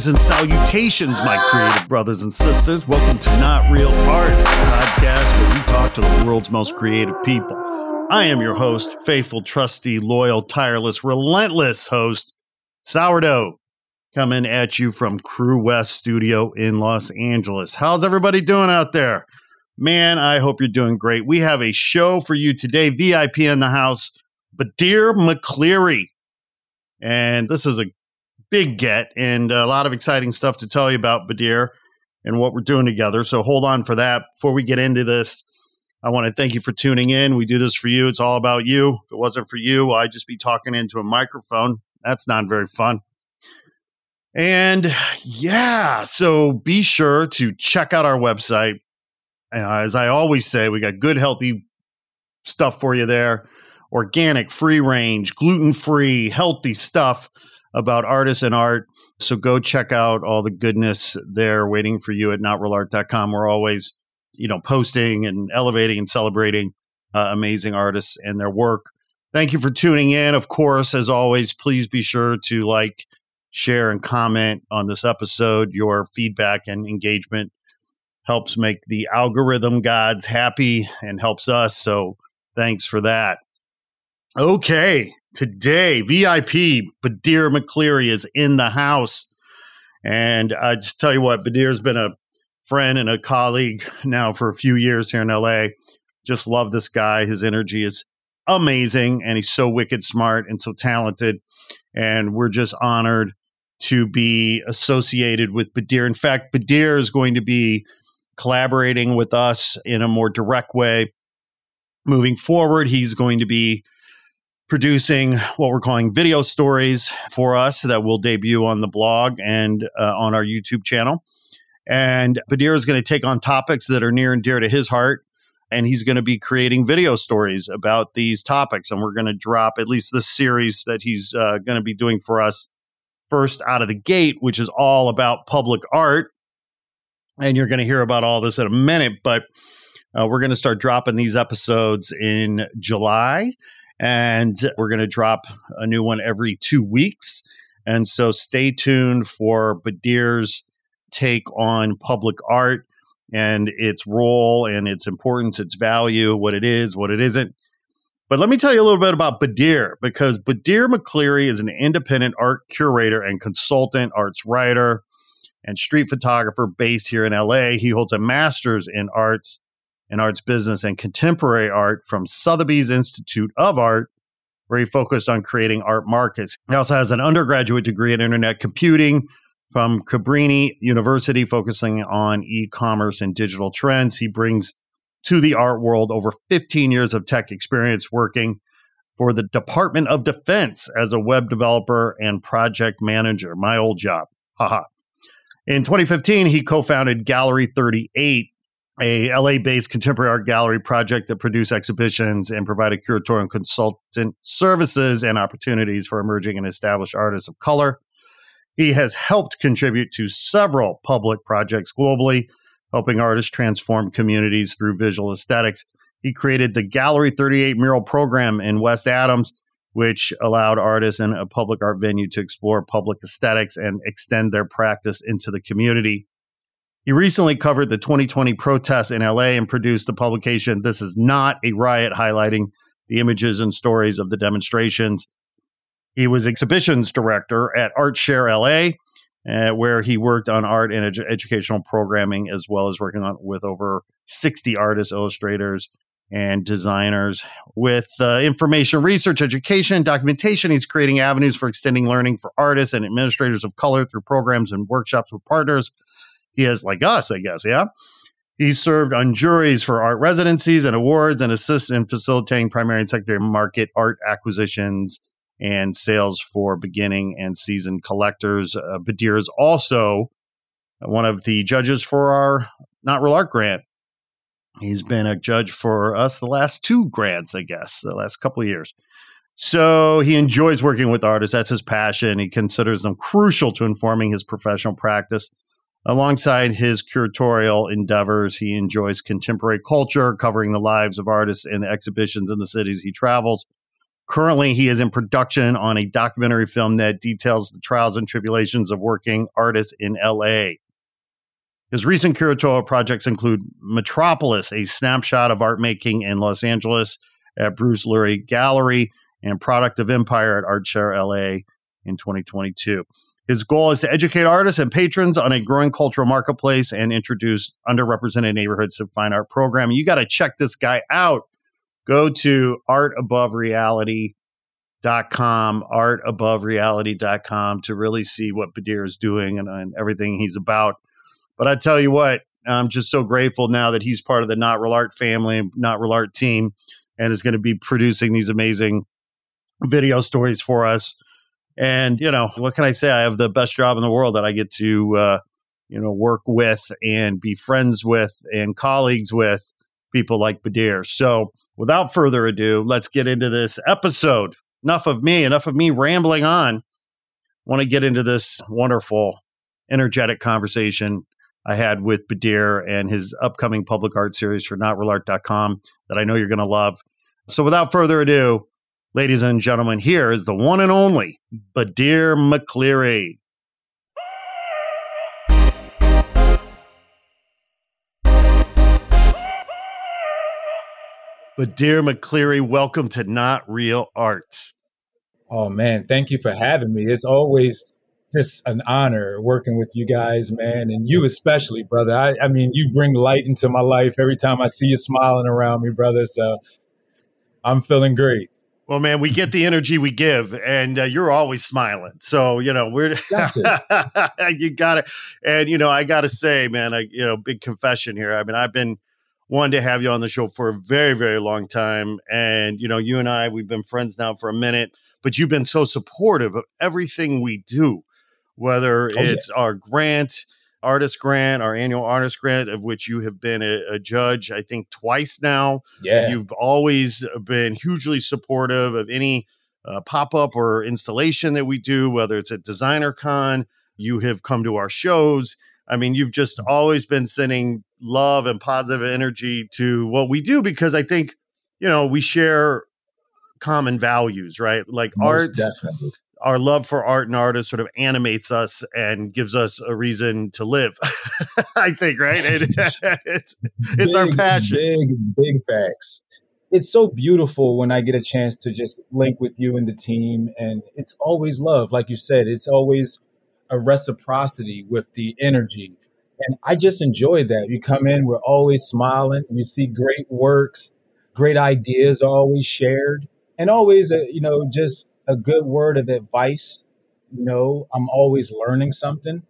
Greetings and salutations, my creative brothers and sisters. Welcome to Not Real Art, podcast where we talk to the world's most creative people. I am your host, faithful, trusty, loyal, tireless, relentless host, Sourdough, coming at you from Crew West Studio in Los Angeles. How's everybody doing out there? Man, I hope you're doing great. We have a show for you today, VIP in the house, Badir McCleary. And this is a big get and a lot of exciting stuff to tell you about Badir and what we're doing together. So hold on for that. Before we get into this, I want to thank you for tuning in. We do this for you. It's all about you. If it wasn't for you, I'd just be talking into a microphone. That's not very fun. And yeah, so be sure to check out our website. As I always say, we got good, healthy stuff for you there organic, free range, gluten free, healthy stuff about artists and art. So go check out all the goodness there waiting for you at notrealart.com. We're always, you know, posting and elevating and celebrating uh, amazing artists and their work. Thank you for tuning in. Of course, as always, please be sure to like, share, and comment on this episode. Your feedback and engagement helps make the algorithm gods happy and helps us. So thanks for that. Okay, today, VIP Badir McCleary is in the house. And I just tell you what, Badir's been a friend and a colleague now for a few years here in LA. Just love this guy. His energy is amazing and he's so wicked smart and so talented. And we're just honored to be associated with Badir. In fact, Badir is going to be collaborating with us in a more direct way moving forward. He's going to be producing what we're calling video stories for us that will debut on the blog and uh, on our YouTube channel. And Badir is going to take on topics that are near and dear to his heart. And he's going to be creating video stories about these topics. And we're going to drop at least this series that he's uh, going to be doing for us first out of the gate, which is all about public art. And you're going to hear about all this in a minute. But uh, we're going to start dropping these episodes in July and we're going to drop a new one every two weeks. And so stay tuned for Badir's take on public art and its role and its importance, its value, what it is, what it isn't. But let me tell you a little bit about Badir because Badir McCleary is an independent art curator and consultant, arts writer, and street photographer based here in LA. He holds a master's in arts in arts business and contemporary art from Sotheby's Institute of Art, where he focused on creating art markets. He also has an undergraduate degree in internet computing from Cabrini University, focusing on e commerce and digital trends. He brings to the art world over 15 years of tech experience working for the Department of Defense as a web developer and project manager. My old job. Haha. In 2015, he co founded Gallery 38, a LA based contemporary art gallery project that produced exhibitions and provided curatorial and consultant services and opportunities for emerging and established artists of color. He has helped contribute to several public projects globally, helping artists transform communities through visual aesthetics. He created the Gallery 38 mural program in West Adams, which allowed artists in a public art venue to explore public aesthetics and extend their practice into the community. He recently covered the 2020 protests in LA and produced the publication This Is Not a Riot, highlighting the images and stories of the demonstrations. He was exhibitions director at ArtShare LA, uh, where he worked on art and educational programming, as well as working on with over 60 artists, illustrators, and designers. With uh, information research, education, documentation, he's creating avenues for extending learning for artists and administrators of color through programs and workshops with partners he is like us, I guess. Yeah. He served on juries for art residencies and awards and assists in facilitating primary and secondary market art acquisitions and sales for beginning and seasoned collectors. Uh, Badir is also one of the judges for our Not Real Art grant. He's been a judge for us the last two grants, I guess, the last couple of years. So he enjoys working with artists. That's his passion. He considers them crucial to informing his professional practice. Alongside his curatorial endeavors, he enjoys contemporary culture, covering the lives of artists and the exhibitions in the cities he travels. Currently, he is in production on a documentary film that details the trials and tribulations of working artists in LA. His recent curatorial projects include Metropolis, a snapshot of art making in Los Angeles at Bruce Lurie Gallery, and Product of Empire at ArtShare LA in 2022. His goal is to educate artists and patrons on a growing cultural marketplace and introduce underrepresented neighborhoods to fine art program. You got to check this guy out. Go to artabovereality.com, artabovereality.com to really see what Badir is doing and, and everything he's about. But I tell you what, I'm just so grateful now that he's part of the Not Real Art family, Not Real Art team, and is going to be producing these amazing video stories for us. And, you know, what can I say? I have the best job in the world that I get to, uh, you know, work with and be friends with and colleagues with people like Badir. So without further ado, let's get into this episode. Enough of me, enough of me rambling on. Want to get into this wonderful, energetic conversation I had with Badir and his upcoming public art series for notrealart.com that I know you're going to love. So without further ado, ladies and gentlemen, here is the one and only Badir McCleary. Badir McCleary, welcome to Not Real Art. Oh man, thank you for having me. It's always just an honor working with you guys, man, and you especially, brother. I, I mean, you bring light into my life every time I see you smiling around me, brother. So I'm feeling great. Well, man, we get the energy we give, and uh, you're always smiling. So you know we're you got it. And you know I got to say, man, I you know big confession here. I mean, I've been wanting to have you on the show for a very very long time, and you know you and I we've been friends now for a minute, but you've been so supportive of everything we do whether oh, it's yeah. our grant, artist grant, our annual artist grant, of which you have been a, a, judge, I think, twice now. Yeah. You've always been hugely supportive of any uh, pop up or installation that we do, whether it's at Designer Con. You have come to our shows. I mean, you've just mm. always been sending love and positive energy to what we do because I think, you know, we share common values, right? Like Most art, definitely our love for art and artists sort of animates us and gives us a reason to live. I think, right? It, it's it's big, our passion. Big, big facts. It's so beautiful when I get a chance to just link with you and the team, and it's always love, like you said. It's always a reciprocity with the energy, and I just enjoy that. You come in, we're always smiling. We see great works, great ideas are always shared, and always, uh, you know, just a good word of advice. You know, I'm always learning something.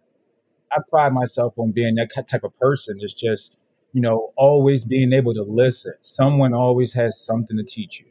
I pride myself on being that type of person. It's just, you know, always being able to listen. Someone always has something to teach you.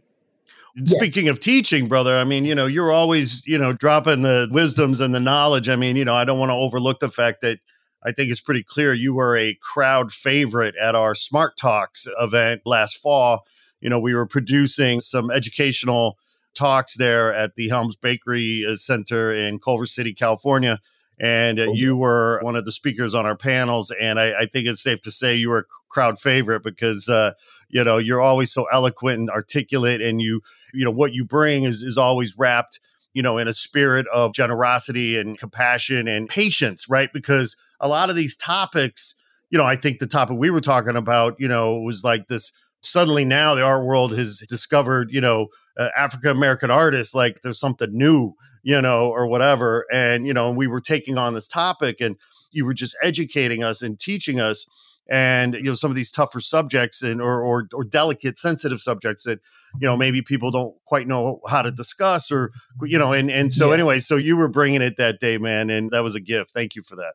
Speaking yeah. of teaching, brother, I mean, you know, you're always, you know, dropping the wisdoms and the knowledge. I mean, you know, I don't want to overlook the fact that I think it's pretty clear you were a crowd favorite at our Smart Talks event last fall. You know, we were producing some educational talks there at the Helms Bakery uh, Center in Culver City, California. And uh, oh, you were one of the speakers on our panels. And I, I, think it's safe to say you were a crowd favorite because, uh, you know, you're always so eloquent and articulate. And you, you know, what you bring is, is always wrapped, you know, in a spirit of generosity and compassion and patience, right? Because a lot of these topics, you know, I think the topic we were talking about, you know, was like this suddenly now the art world has discovered, you know, uh, African American artists, like there's something new, you know, or whatever. And, you know, and we were taking on this topic and you were just educating us and teaching us and you know some of these tougher subjects and or, or or delicate sensitive subjects that you know maybe people don't quite know how to discuss or you know and and so yeah. anyway so you were bringing it that day man and that was a gift thank you for that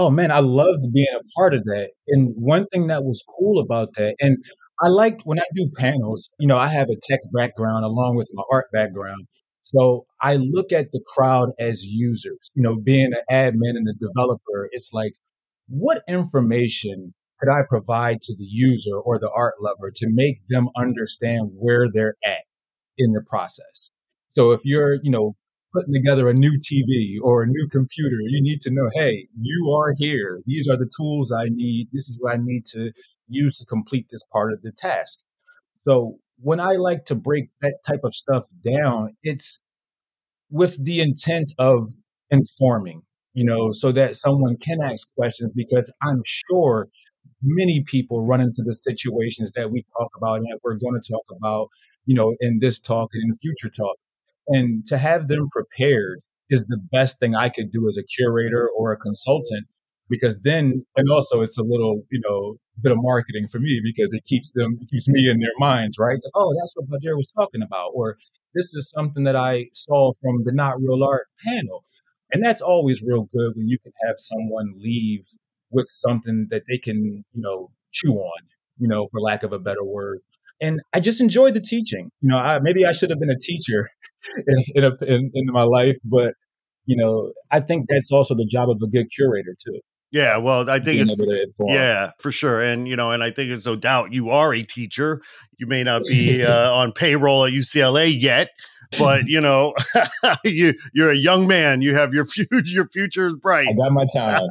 Oh man, I loved being a part of that. And one thing that was cool about that, and I liked when I do panels, you know, I have a tech background along with my art background. So I look at the crowd as users, you know, being an admin and a developer, it's like, what information could I provide to the user or the art lover to make them understand where they're at in the process? So if you're, you know, putting together a new TV or a new computer, you need to know, hey, you are here. These are the tools I need. This is what I need to use to complete this part of the task. So when I like to break that type of stuff down, it's with the intent of informing, you know, so that someone can ask questions because I'm sure many people run into the situations that we talk about and that we're going to talk about, you know, in this talk and in future talk. And to have them prepared is the best thing I could do as a curator or a consultant because then and also it's a little you know bit of marketing for me because it keeps them it keeps me in their minds right? Like, oh that's what Badir was talking about or this is something that I saw from the not real art panel. And that's always real good when you can have someone leave with something that they can you know chew on you know for lack of a better word and I just enjoyed the teaching. You know, I, maybe I should have been a teacher in, in, a, in, in my life, but you know, I think that's also the job of a good curator too. Yeah, well, I think it's yeah, for sure, and you know, and I think it's no doubt you are a teacher. You may not be uh, on payroll at UCLA yet, but you know, you you're a young man. You have your future. Your future is bright. I got my time.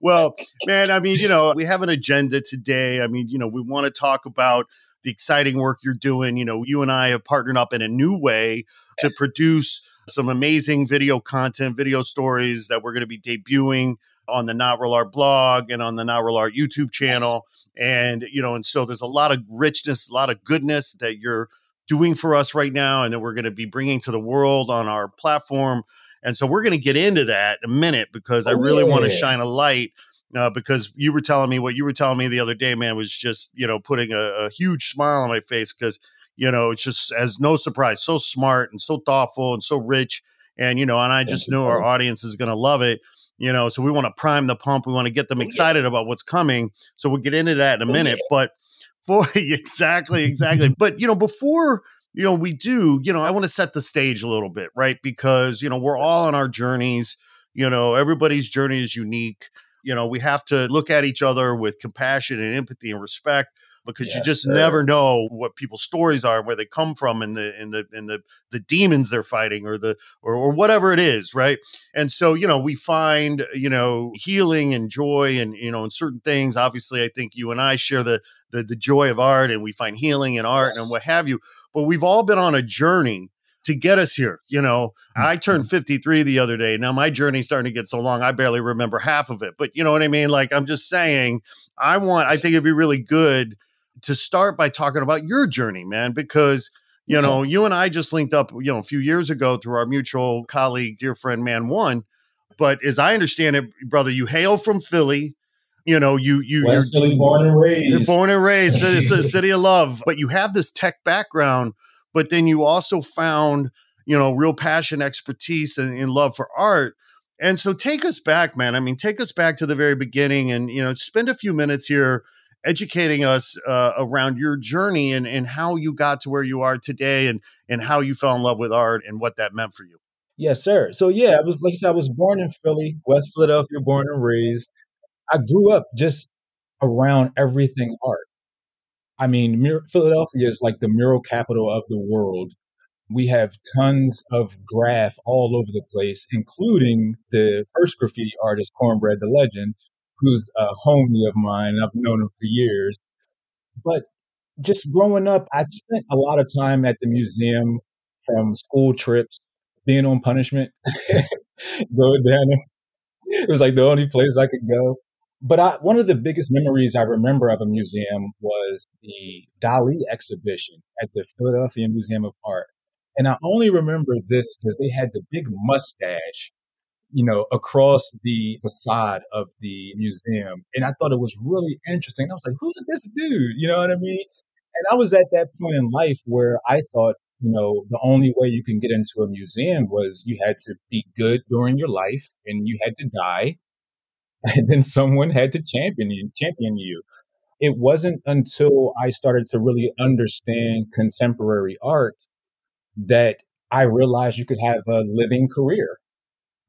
well, man, I mean, you know, we have an agenda today. I mean, you know, we want to talk about the exciting work you're doing. You know, you and I have partnered up in a new way to produce some amazing video content, video stories that we're going to be debuting on the Not Real Art blog and on the Not Real Art YouTube channel. And, you know, and so there's a lot of richness, a lot of goodness that you're doing for us right now and that we're going to be bringing to the world on our platform. And so we're going to get into that in a minute because oh, I really yeah. want to shine a light uh, because you were telling me what you were telling me the other day, man, was just, you know, putting a, a huge smile on my face because you know, it's just as no surprise, so smart and so thoughtful and so rich. And, you know, and I just know our audience is going to love it. You know, so we want to prime the pump. We want to get them oh, excited about what's coming. So we'll get into that in a oh, minute. But for exactly, exactly. but, you know, before you know, we do, you know, I want to set the stage a little bit, right? Because, you know, we're all on our journeys. You know, everybody's journey is unique. You know, we have to look at each other with compassion and empathy and respect because yes, you just sir. never know what people's stories are, where they come from, and the in the in the the demons they're fighting, or the or, or whatever it is, right? And so you know we find you know healing and joy, and you know in certain things. Obviously, I think you and I share the the, the joy of art, and we find healing in art yes. and what have you. But we've all been on a journey to get us here. You know, I turned mm-hmm. 53 the other day. Now my journey's starting to get so long, I barely remember half of it. But you know what I mean? Like, I'm just saying, I want, I think it'd be really good to start by talking about your journey, man, because you know, you and I just linked up, you know, a few years ago through our mutual colleague, dear friend, Man One. But as I understand it, brother, you hail from Philly. You know, you you West you're Philly, born and raised. You're born and raised. it's a city of love. But you have this tech background, but then you also found, you know, real passion, expertise, and, and love for art. And so take us back, man. I mean, take us back to the very beginning and, you know, spend a few minutes here educating us uh, around your journey and, and how you got to where you are today and, and how you fell in love with art and what that meant for you. Yes, sir. So yeah, I was like I said, I was born in Philly, West Philadelphia, born and raised. I grew up just around everything art. I mean, Philadelphia is like the mural capital of the world. We have tons of graph all over the place, including the first graffiti artist, Cornbread the Legend, who's a homie of mine. I've known him for years. But just growing up, I spent a lot of time at the museum from school trips, being on punishment, going down. It was like the only place I could go. But I, one of the biggest memories I remember of a museum was the Dali exhibition at the Philadelphia Museum of Art. And I only remember this because they had the big mustache you know, across the facade of the museum. And I thought it was really interesting. I was like, who's this dude? You know what I mean? And I was at that point in life where I thought, you know, the only way you can get into a museum was you had to be good during your life and you had to die and then someone had to champion you, champion you. It wasn't until I started to really understand contemporary art that I realized you could have a living career,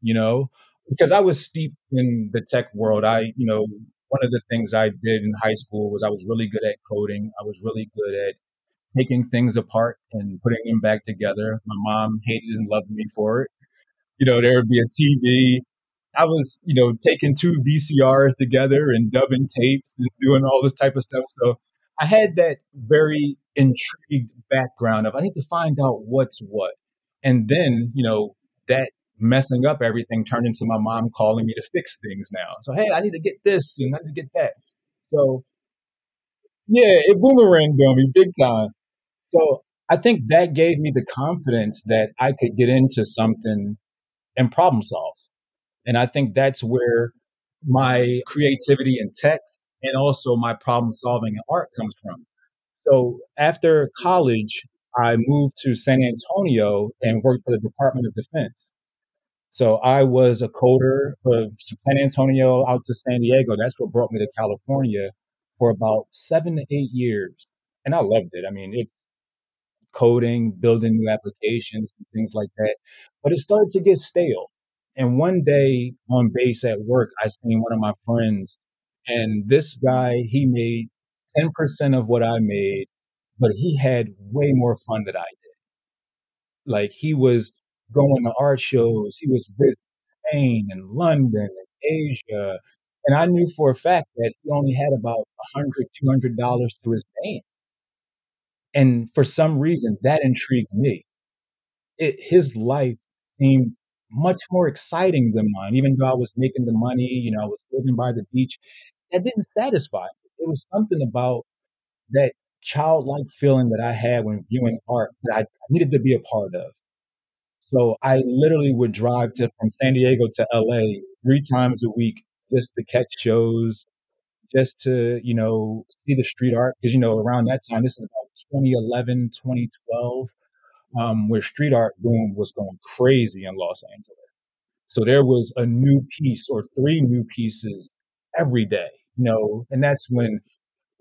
you know, because I was steeped in the tech world. I, you know, one of the things I did in high school was I was really good at coding. I was really good at taking things apart and putting them back together. My mom hated and loved me for it. You know, there would be a TV. I was, you know, taking two VCRs together and dubbing tapes and doing all this type of stuff. So I had that very intrigued background of I need to find out what's what. And then, you know, that messing up everything turned into my mom calling me to fix things now. So, hey, I need to get this and I need to get that. So, yeah, it boomeranged on me big time. So, I think that gave me the confidence that I could get into something and problem solve. And I think that's where my creativity in tech and also my problem solving in art comes from. So after college, I moved to San Antonio and worked for the Department of Defense. So I was a coder for San Antonio out to San Diego. That's what brought me to California for about seven to eight years. And I loved it. I mean, it's coding, building new applications, and things like that. But it started to get stale. And one day on base at work, I seen one of my friends, and this guy, he made 10% of what I made, but he had way more fun than I did. Like he was going to art shows, he was visiting Spain and London and Asia. And I knew for a fact that he only had about $100, $200 to his name. And for some reason, that intrigued me. It, his life seemed much more exciting than mine, even though I was making the money, you know, I was living by the beach. That didn't satisfy me. It was something about that childlike feeling that I had when viewing art that I needed to be a part of. So I literally would drive to from San Diego to LA three times a week just to catch shows, just to, you know, see the street art. Because, you know, around that time, this is about 2011, 2012, um, where street art boom was going crazy in Los Angeles. So there was a new piece or three new pieces every day, you know, and that's when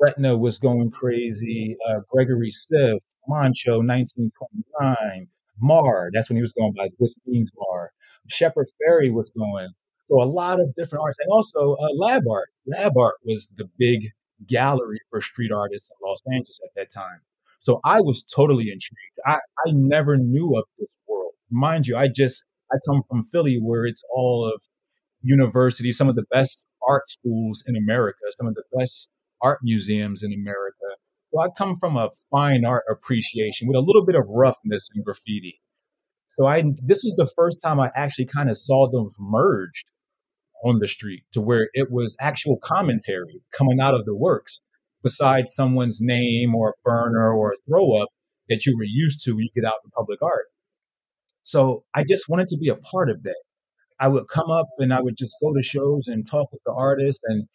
Retna was going crazy, uh, Gregory Siff, Mancho, 1929, Mar, that's when he was going by This Means Mar. Shepard Fairey was going. So a lot of different arts, and also uh, lab art. Lab art was the big gallery for street artists in Los Angeles at that time. So I was totally intrigued. I, I never knew of this world. Mind you, I just, I come from Philly where it's all of universities, some of the best art schools in America, some of the best art museums in America. So I come from a fine art appreciation with a little bit of roughness and graffiti. So I, this was the first time I actually kind of saw them merged on the street to where it was actual commentary coming out of the works besides someone's name or a burner or a throw up that you were used to when you get out in public art. So I just wanted to be a part of that. I would come up and I would just go to shows and talk with the artists and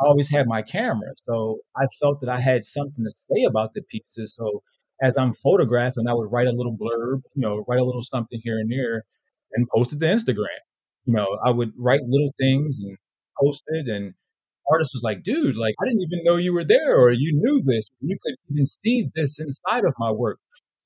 I always had my camera. So I felt that I had something to say about the pieces. So as I'm photographing, I would write a little blurb, you know, write a little something here and there and post it to Instagram. You know, I would write little things and post it and artist was like, dude, like I didn't even know you were there or you knew this. You could even see this inside of my work.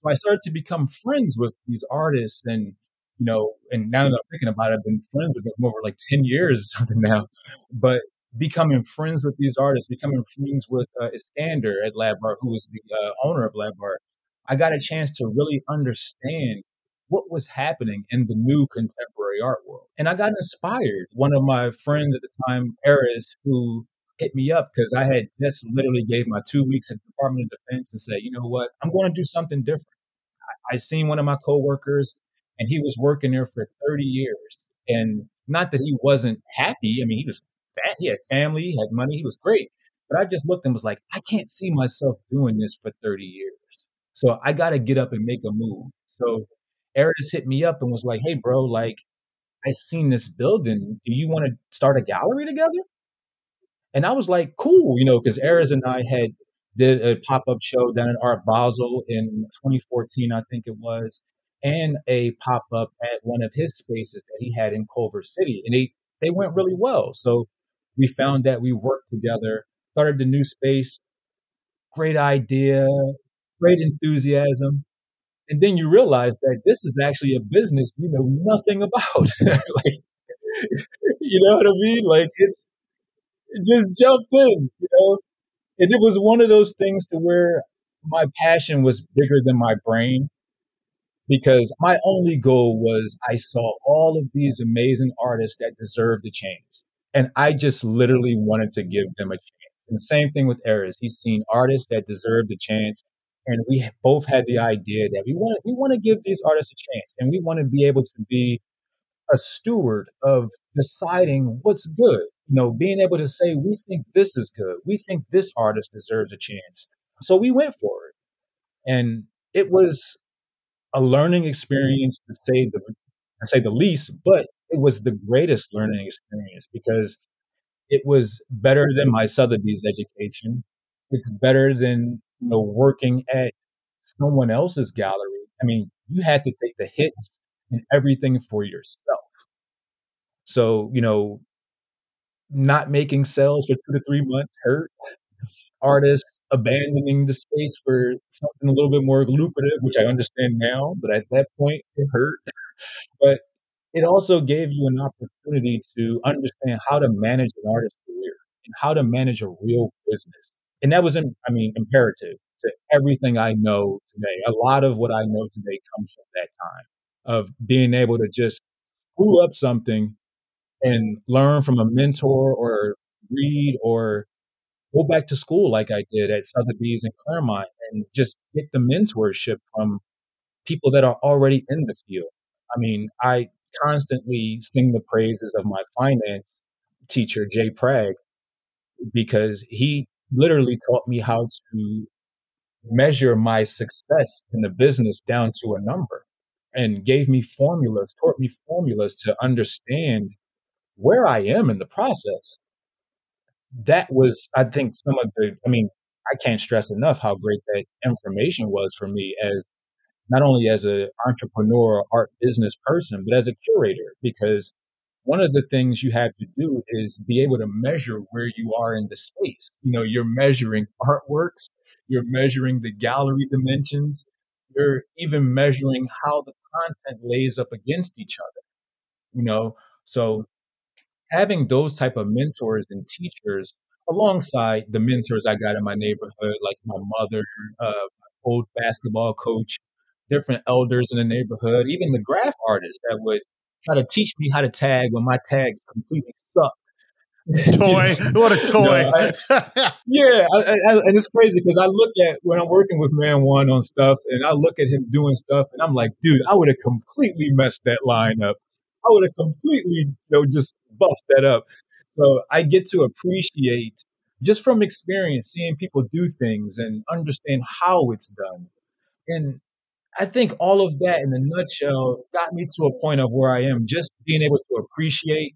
So I started to become friends with these artists and you know, and now that I'm thinking about it, I've been friends with them for over like 10 years something now. But becoming friends with these artists, becoming friends with uh, Iskander at Lab Art, was the uh, owner of Lab Art, I got a chance to really understand what was happening in the new contemporary art world. And I got inspired. One of my friends at the time, Eris, who hit me up because I had just literally gave my two weeks at the Department of Defense and said, you know what, I'm going to do something different. I, I seen one of my coworkers and he was working there for 30 years. And not that he wasn't happy. I mean, he was fat, he had family, he had money, he was great. But I just looked and was like, I can't see myself doing this for 30 years. So I got to get up and make a move. So Eris hit me up and was like, "Hey, bro, like I seen this building. Do you want to start a gallery together?" And I was like, "Cool," you know, because Eris and I had did a pop up show down in Art Basel in 2014, I think it was, and a pop up at one of his spaces that he had in Culver City, and they they went really well. So We found that we worked together, started the new space, great idea, great enthusiasm. And then you realize that this is actually a business you know nothing about. like, you know what I mean? Like it's it just jumped in, you know. And it was one of those things to where my passion was bigger than my brain because my only goal was I saw all of these amazing artists that deserved a chance. And I just literally wanted to give them a chance. And the same thing with Eris. He's seen artists that deserved a chance. And we both had the idea that we want we want to give these artists a chance and we want to be able to be a steward of deciding what's good. You know, being able to say, we think this is good. We think this artist deserves a chance. So we went for it. And it was a learning experience to say the to say the least, but it was the greatest learning experience because it was better than my Sotheby's education. It's better than you know mm. working at someone else's gallery. I mean, you had to take the hits and everything for yourself. So, you know, not making sales for two to three months hurt. Artists abandoning the space for something a little bit more lucrative, which I understand now, but at that point it hurt. But it also gave you an opportunity to understand how to manage an artist's career and how to manage a real business. And that was, I mean, imperative to everything I know today. A lot of what I know today comes from that time of being able to just pull up something and learn from a mentor or read or go back to school like I did at Sotheby's and Claremont and just get the mentorship from people that are already in the field. I mean, I constantly sing the praises of my finance teacher, Jay Prag, because he literally taught me how to measure my success in the business down to a number and gave me formulas, taught me formulas to understand where I am in the process. That was, I think, some of the, I mean, I can't stress enough how great that information was for me as not only as an entrepreneur or art business person, but as a curator, because one of the things you have to do is be able to measure where you are in the space. You know, you're measuring artworks, you're measuring the gallery dimensions, you're even measuring how the content lays up against each other. You know, so having those type of mentors and teachers alongside the mentors I got in my neighborhood, like my mother, uh, old basketball coach, different elders in the neighborhood, even the graph artists that would try to teach me how to tag when my tags completely suck. toy. what a toy. Know, I, yeah. I, I, and it's crazy because I look at when I'm working with Man One on stuff and I look at him doing stuff and I'm like, dude, I would have completely messed that line up. I would have completely, you know, just buffed that up. So I get to appreciate just from experience seeing people do things and understand how it's done. And I think all of that in a nutshell got me to a point of where I am, just being able to appreciate,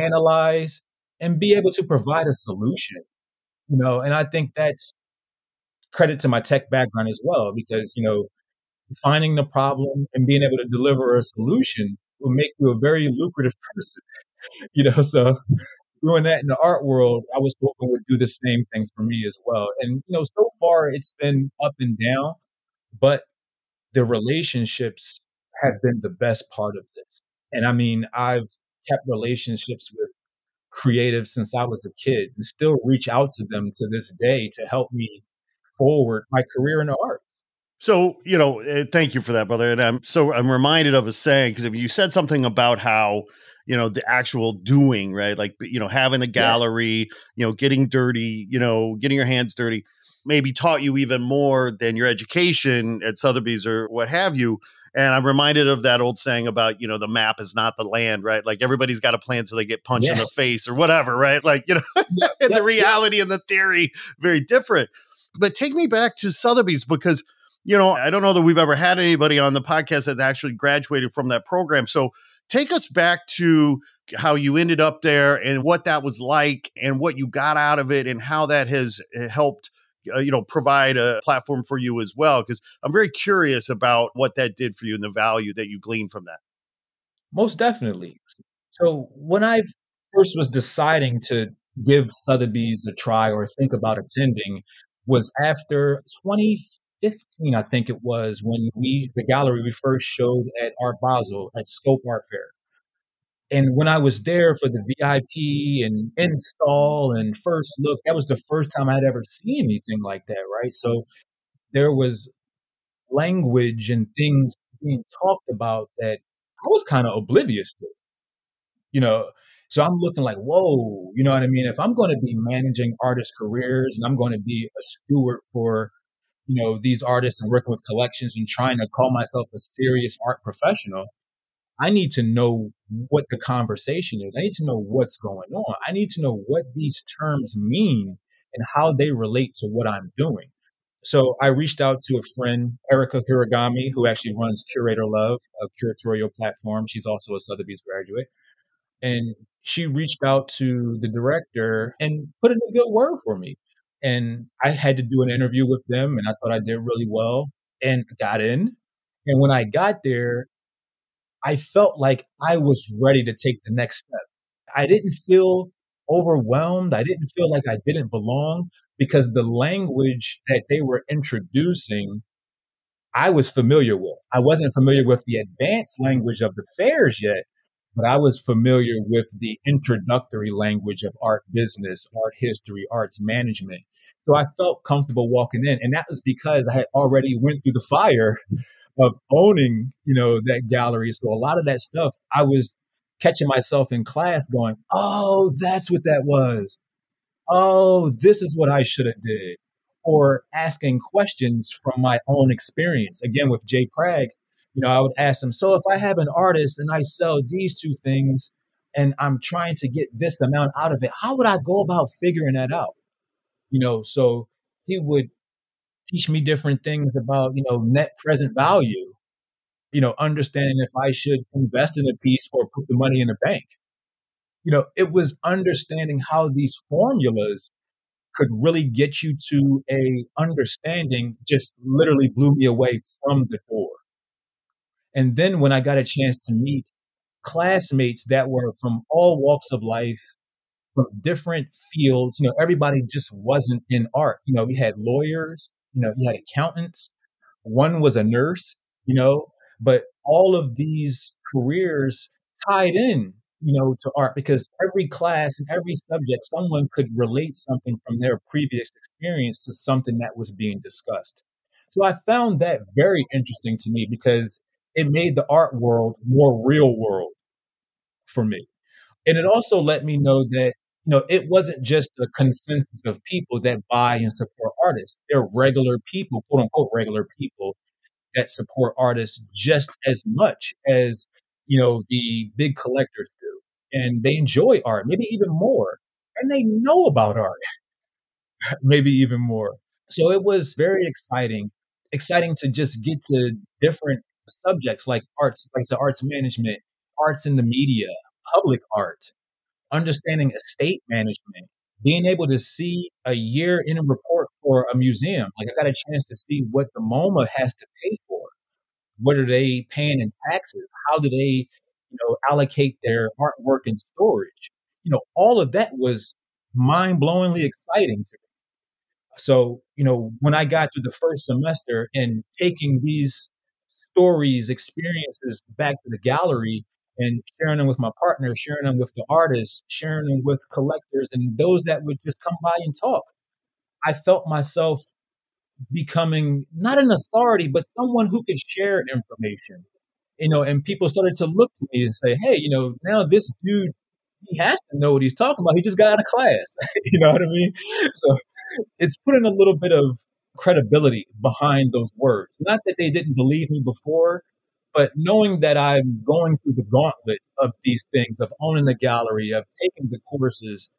analyze, and be able to provide a solution. You know, and I think that's credit to my tech background as well, because, you know, finding the problem and being able to deliver a solution will make you a very lucrative person. You know, so doing that in the art world, I was hoping would do the same thing for me as well. And you know, so far it's been up and down, but the relationships have been the best part of this. And I mean, I've kept relationships with creatives since I was a kid and still reach out to them to this day to help me forward my career in the arts. So, you know, uh, thank you for that, brother. And I'm so I'm reminded of a saying because you said something about how, you know, the actual doing, right? Like, you know, having the gallery, yeah. you know, getting dirty, you know, getting your hands dirty maybe taught you even more than your education at Sotheby's or what have you. And I'm reminded of that old saying about, you know, the map is not the land, right? Like everybody's got a plan till they get punched yeah. in the face or whatever, right? Like, you know, yeah, and yeah, the reality and the theory, very different. But take me back to Sotheby's because, you know, I don't know that we've ever had anybody on the podcast that actually graduated from that program. So take us back to how you ended up there and what that was like and what you got out of it and how that has eh, helped uh, you know provide a platform for you as well because i'm very curious about what that did for you and the value that you gleaned from that most definitely so when i first was deciding to give Sotheby's a try or think about attending was after 2015, I think it was, when we, the gallery, we first showed at Art Basel at Scope Art Fair. And when I was there for the VIP and install and first look, that was the first time I'd ever seen anything like that, right? So there was language and things being talked about that I was kind of oblivious to, you know. So I'm looking like, whoa, you know what I mean? If I'm going to be managing artists' careers and I'm going to be a steward for, you know, these artists and working with collections and trying to call myself a serious art professional, I need to know what the conversation is. I need to know what's going on. I need to know what these terms mean and how they relate to what I'm doing. So I reached out to a friend, Erica Hiragami, who actually runs Curator Love, a curatorial platform. She's also a Sotheby's graduate. And she reached out to the director and put in a good word for me. And I had to do an interview with them, and I thought I did really well and got in. And when I got there, I felt like I was ready to take the next step. I didn't feel overwhelmed. I didn't feel like I didn't belong because the language that they were introducing, I was familiar with. I wasn't familiar with the advanced language of the fairs yet, but I was familiar with the introductory language of art business, art history, arts management. So I felt comfortable walking in. And that was because I had already went through the fire of owning, you know, that gallery. So a lot of that stuff, I was catching myself in class going, "Oh, that's what that was. Oh, this is what I should have did." Or asking questions from my own experience. Again, with Jay Prag, you know, I would ask him, "So if I have an artist and I sell these two things and I'm trying to get this amount out of it, how would I go about figuring that out?" You know, so he would teach me different things about, you know, net present value, you know, understanding if I should invest in a piece or put the money in a bank. You know, it was understanding how these formulas could really get you to a understanding just literally blew me away from the door. And then when I got a chance to meet classmates that were from all walks of life, from different fields, you know, everybody just wasn't in art. You know, we had lawyers, you know, he had accountants. One was a nurse, you know, but all of these careers tied in, you know, to art because every class and every subject, someone could relate something from their previous experience to something that was being discussed. So I found that very interesting to me because it made the art world more real world for me. And it also let me know that you know, it wasn't just a consensus of people that buy and support artists. They're regular people, quote unquote, regular people that support artists just as much as, you know, the big collectors do. And they enjoy art, maybe even more. And they know about art, maybe even more. So it was very exciting, exciting to just get to different subjects like arts, like the arts management, arts in the media, public art, understanding estate management, being able to see a year in a report for a museum. Like I got a chance to see what the MoMA has to pay for. What are they paying in taxes? How do they, you know, allocate their artwork and storage? You know, all of that was mind-blowingly exciting to me. So, you know, when I got through the first semester and taking these stories, experiences back to the gallery and sharing them with my partner, sharing them with the artists, sharing them with collectors, and those that would just come by and talk. I felt myself becoming not an authority, but someone who could share information. You know, and people started to look to me and say, "Hey, you know, now this dude, he has to know what he's talking about. He just got out of class." you know what I mean? So it's putting a little bit of credibility behind those words. Not that they didn't believe me before, but knowing that I'm going through the gauntlet of these things, of owning the gallery, of taking the courses,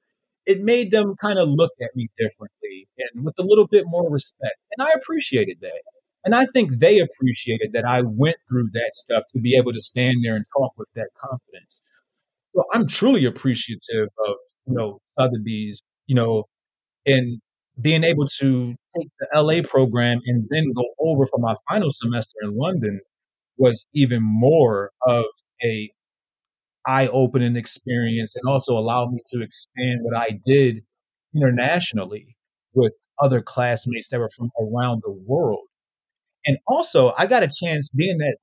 it made them kind of look at me differently and with a little bit more respect. And I appreciated that. And I think they appreciated that I went through that stuff to be able to stand there and talk with that confidence. So I'm truly appreciative of, you know, Sotheby's, you know, and being able to take the LA program and then go over for my final semester in London was even more of a eye opening experience and also allowed me to expand what I did internationally with other classmates that were from around the world. And also, I got a chance being that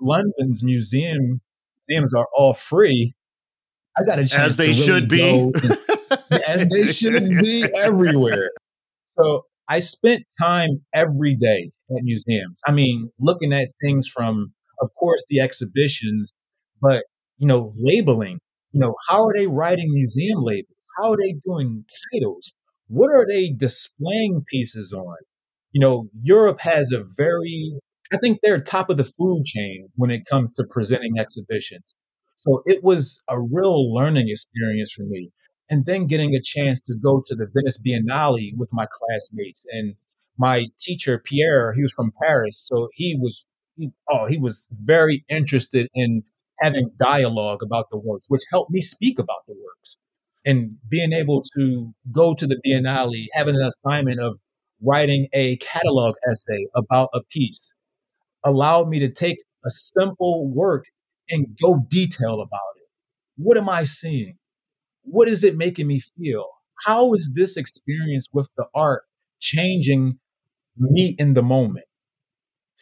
London's museum museums are all free. I got a chance as they really should be, and, as they should be everywhere. So I spent time every day at museums. I mean, looking at things from, of course, the exhibitions, but you know, labeling. You know, how are they writing museum labels? How are they doing titles? What are they displaying pieces on? You know, Europe has a very, I think they're top of the food chain when it comes to presenting exhibitions. So it was a real learning experience for me. And then getting a chance to go to the Venice Biennale with my classmates and my teacher, Pierre, he was from Paris. So he was, he, oh, he was very interested in having dialogue about the works, which helped me speak about the works. And being able to go to the Biennale, having an assignment of writing a catalog essay about a piece allowed me to take a simple work and go detail about it. What am I seeing? What is it making me feel? How is this experience with the art changing me in the moment?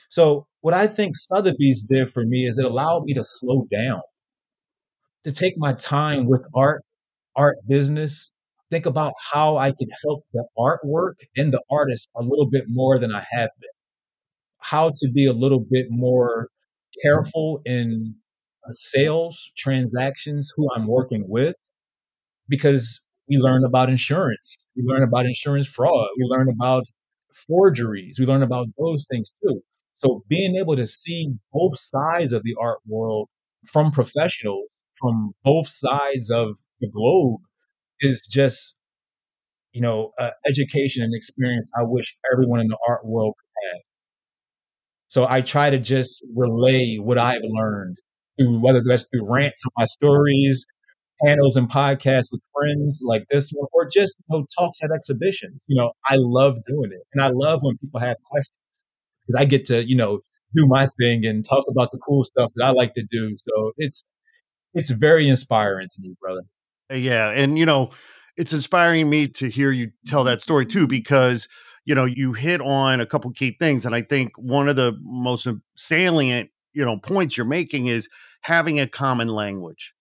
So, what I think Sotheby's did for me is it allowed me to slow down, to take my time with art, art business, think about how I could help the artwork and the artist a little bit more than I have been. How to be a little bit more careful in uh, sales transactions, who I'm working with, because we learn about insurance, we learn about insurance fraud, we learn about forgeries, we learn about those things too. So being able to see both sides of the art world from professionals from both sides of the globe is just, you know, uh, education and experience I wish everyone in the art world could have. So I try to just relay what I've learned through whether that's through rants on my stories, panels and podcasts with friends like this one, or just you know, talks at exhibitions. You know, I love doing it, and I love when people have questions because I get to you know do my thing and talk about the cool stuff that I like to do. So it's it's very inspiring to me, brother. Uh, yeah, and you know, it's inspiring me to hear you tell that story too because you know you hit on a couple key things, and I think one of the most salient you know points you're making is having a common language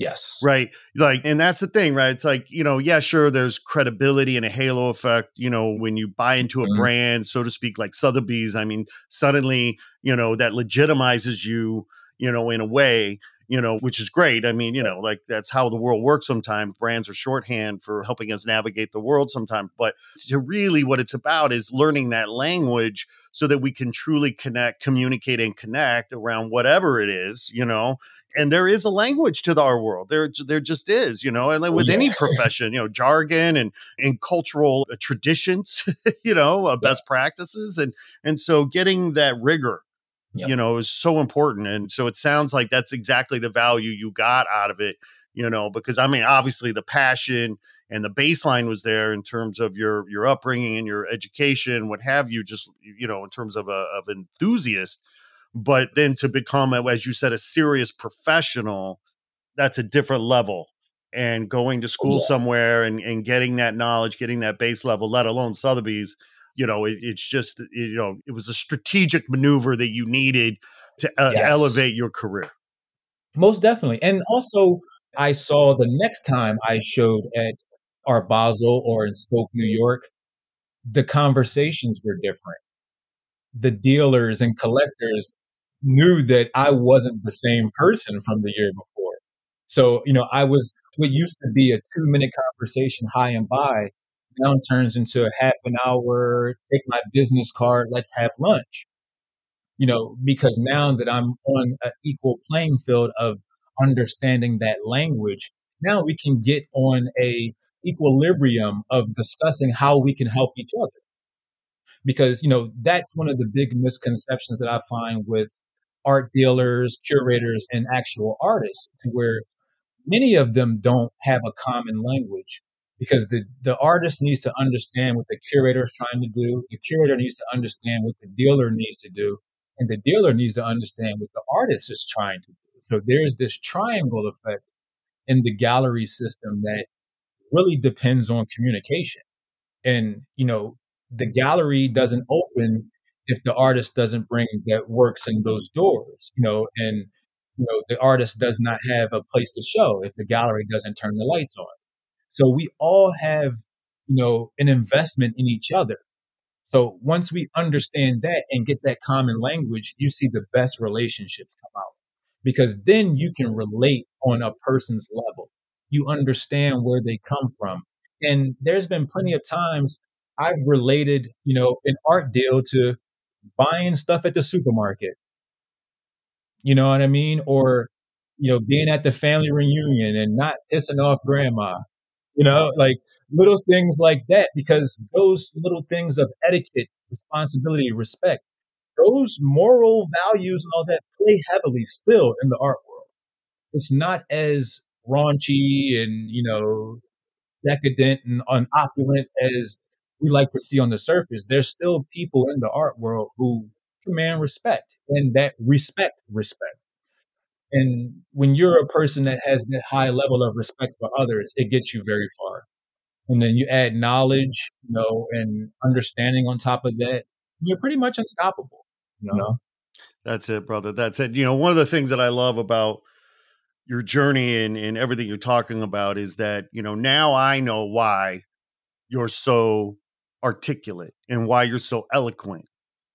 Yes. Right. Like, and that's the thing, right? It's like, you know, yeah, sure, there's credibility and a halo effect, you know, when you buy into a mm-hmm. brand, so to speak, like Sotheby's. I mean, suddenly, you know, that legitimizes you, you know, in a way you know, which is great. I mean, you know, like that's how the world works sometimes. Brands are shorthand for helping us navigate the world sometimes. But to really what it's about is learning that language so that we can truly connect, communicate, and connect around whatever it is, you know. And there is a language to our world. There, there just is, you know, and like with yeah. any profession, you know, jargon and and cultural uh, traditions, you know, uh, best yeah. practices, and and so getting that rigor yep. you know, is so important. And so it sounds like that's exactly the value you got out of it, you know, because I mean, obviously the passion and the baseline was there in terms of your your upbringing and your education, what have you, just you know, in terms of a of enthusiast. But then to become, as you said, a serious professional, that's a different level. And going to school yeah. somewhere and, and getting that knowledge, getting that base level, let alone Sotheby's, you know, it, it's just you know, it was a strategic maneuver that you needed to uh, yes. elevate your career. Most definitely, and also I saw the next time I showed at Art Basel or in Spoke, New York, the conversations were different. The dealers and collectors knew that I wasn't the same person from the year before. So, you know, I was what used to be a two minute conversation high and by now turns into a half an hour, take my business card, let's have lunch. You know, because now that I'm on an equal playing field of understanding that language, now we can get on a equilibrium of discussing how we can help each other. Because, you know, that's one of the big misconceptions that I find with art dealers, curators, and actual artists, to where many of them don't have a common language because the, the artist needs to understand what the curator is trying to do. The curator needs to understand what the dealer needs to do. And the dealer needs to understand what the artist is trying to do. So there's this triangle effect in the gallery system that really depends on communication. And, you know, the gallery doesn't open if the artist doesn't bring that works in those doors, you know, and you know the artist does not have a place to show if the gallery doesn't turn the lights on. So we all have, you know, an investment in each other. So once we understand that and get that common language, you see the best relationships come out because then you can relate on a person's level. You understand where they come from. And there's been plenty mm-hmm. of times I've related, you know, an art deal to buying stuff at the supermarket. You know what I mean? Or, you know, being at the family reunion and not pissing off grandma. You know, like little things like that, because those little things of etiquette, responsibility, respect, those moral values and all that play heavily still in the art world. It's not as raunchy and, you know, decadent and unopulent as we like to see on the surface, there's still people in the art world who command respect and that respect respect. And when you're a person that has that high level of respect for others, it gets you very far. And then you add knowledge, you know, and understanding on top of that, you're pretty much unstoppable, you know? That's it, brother. That's it. You know, one of the things that I love about your journey and, and everything you're talking about is that, you know, now I know why you're so articulate and why you're so eloquent.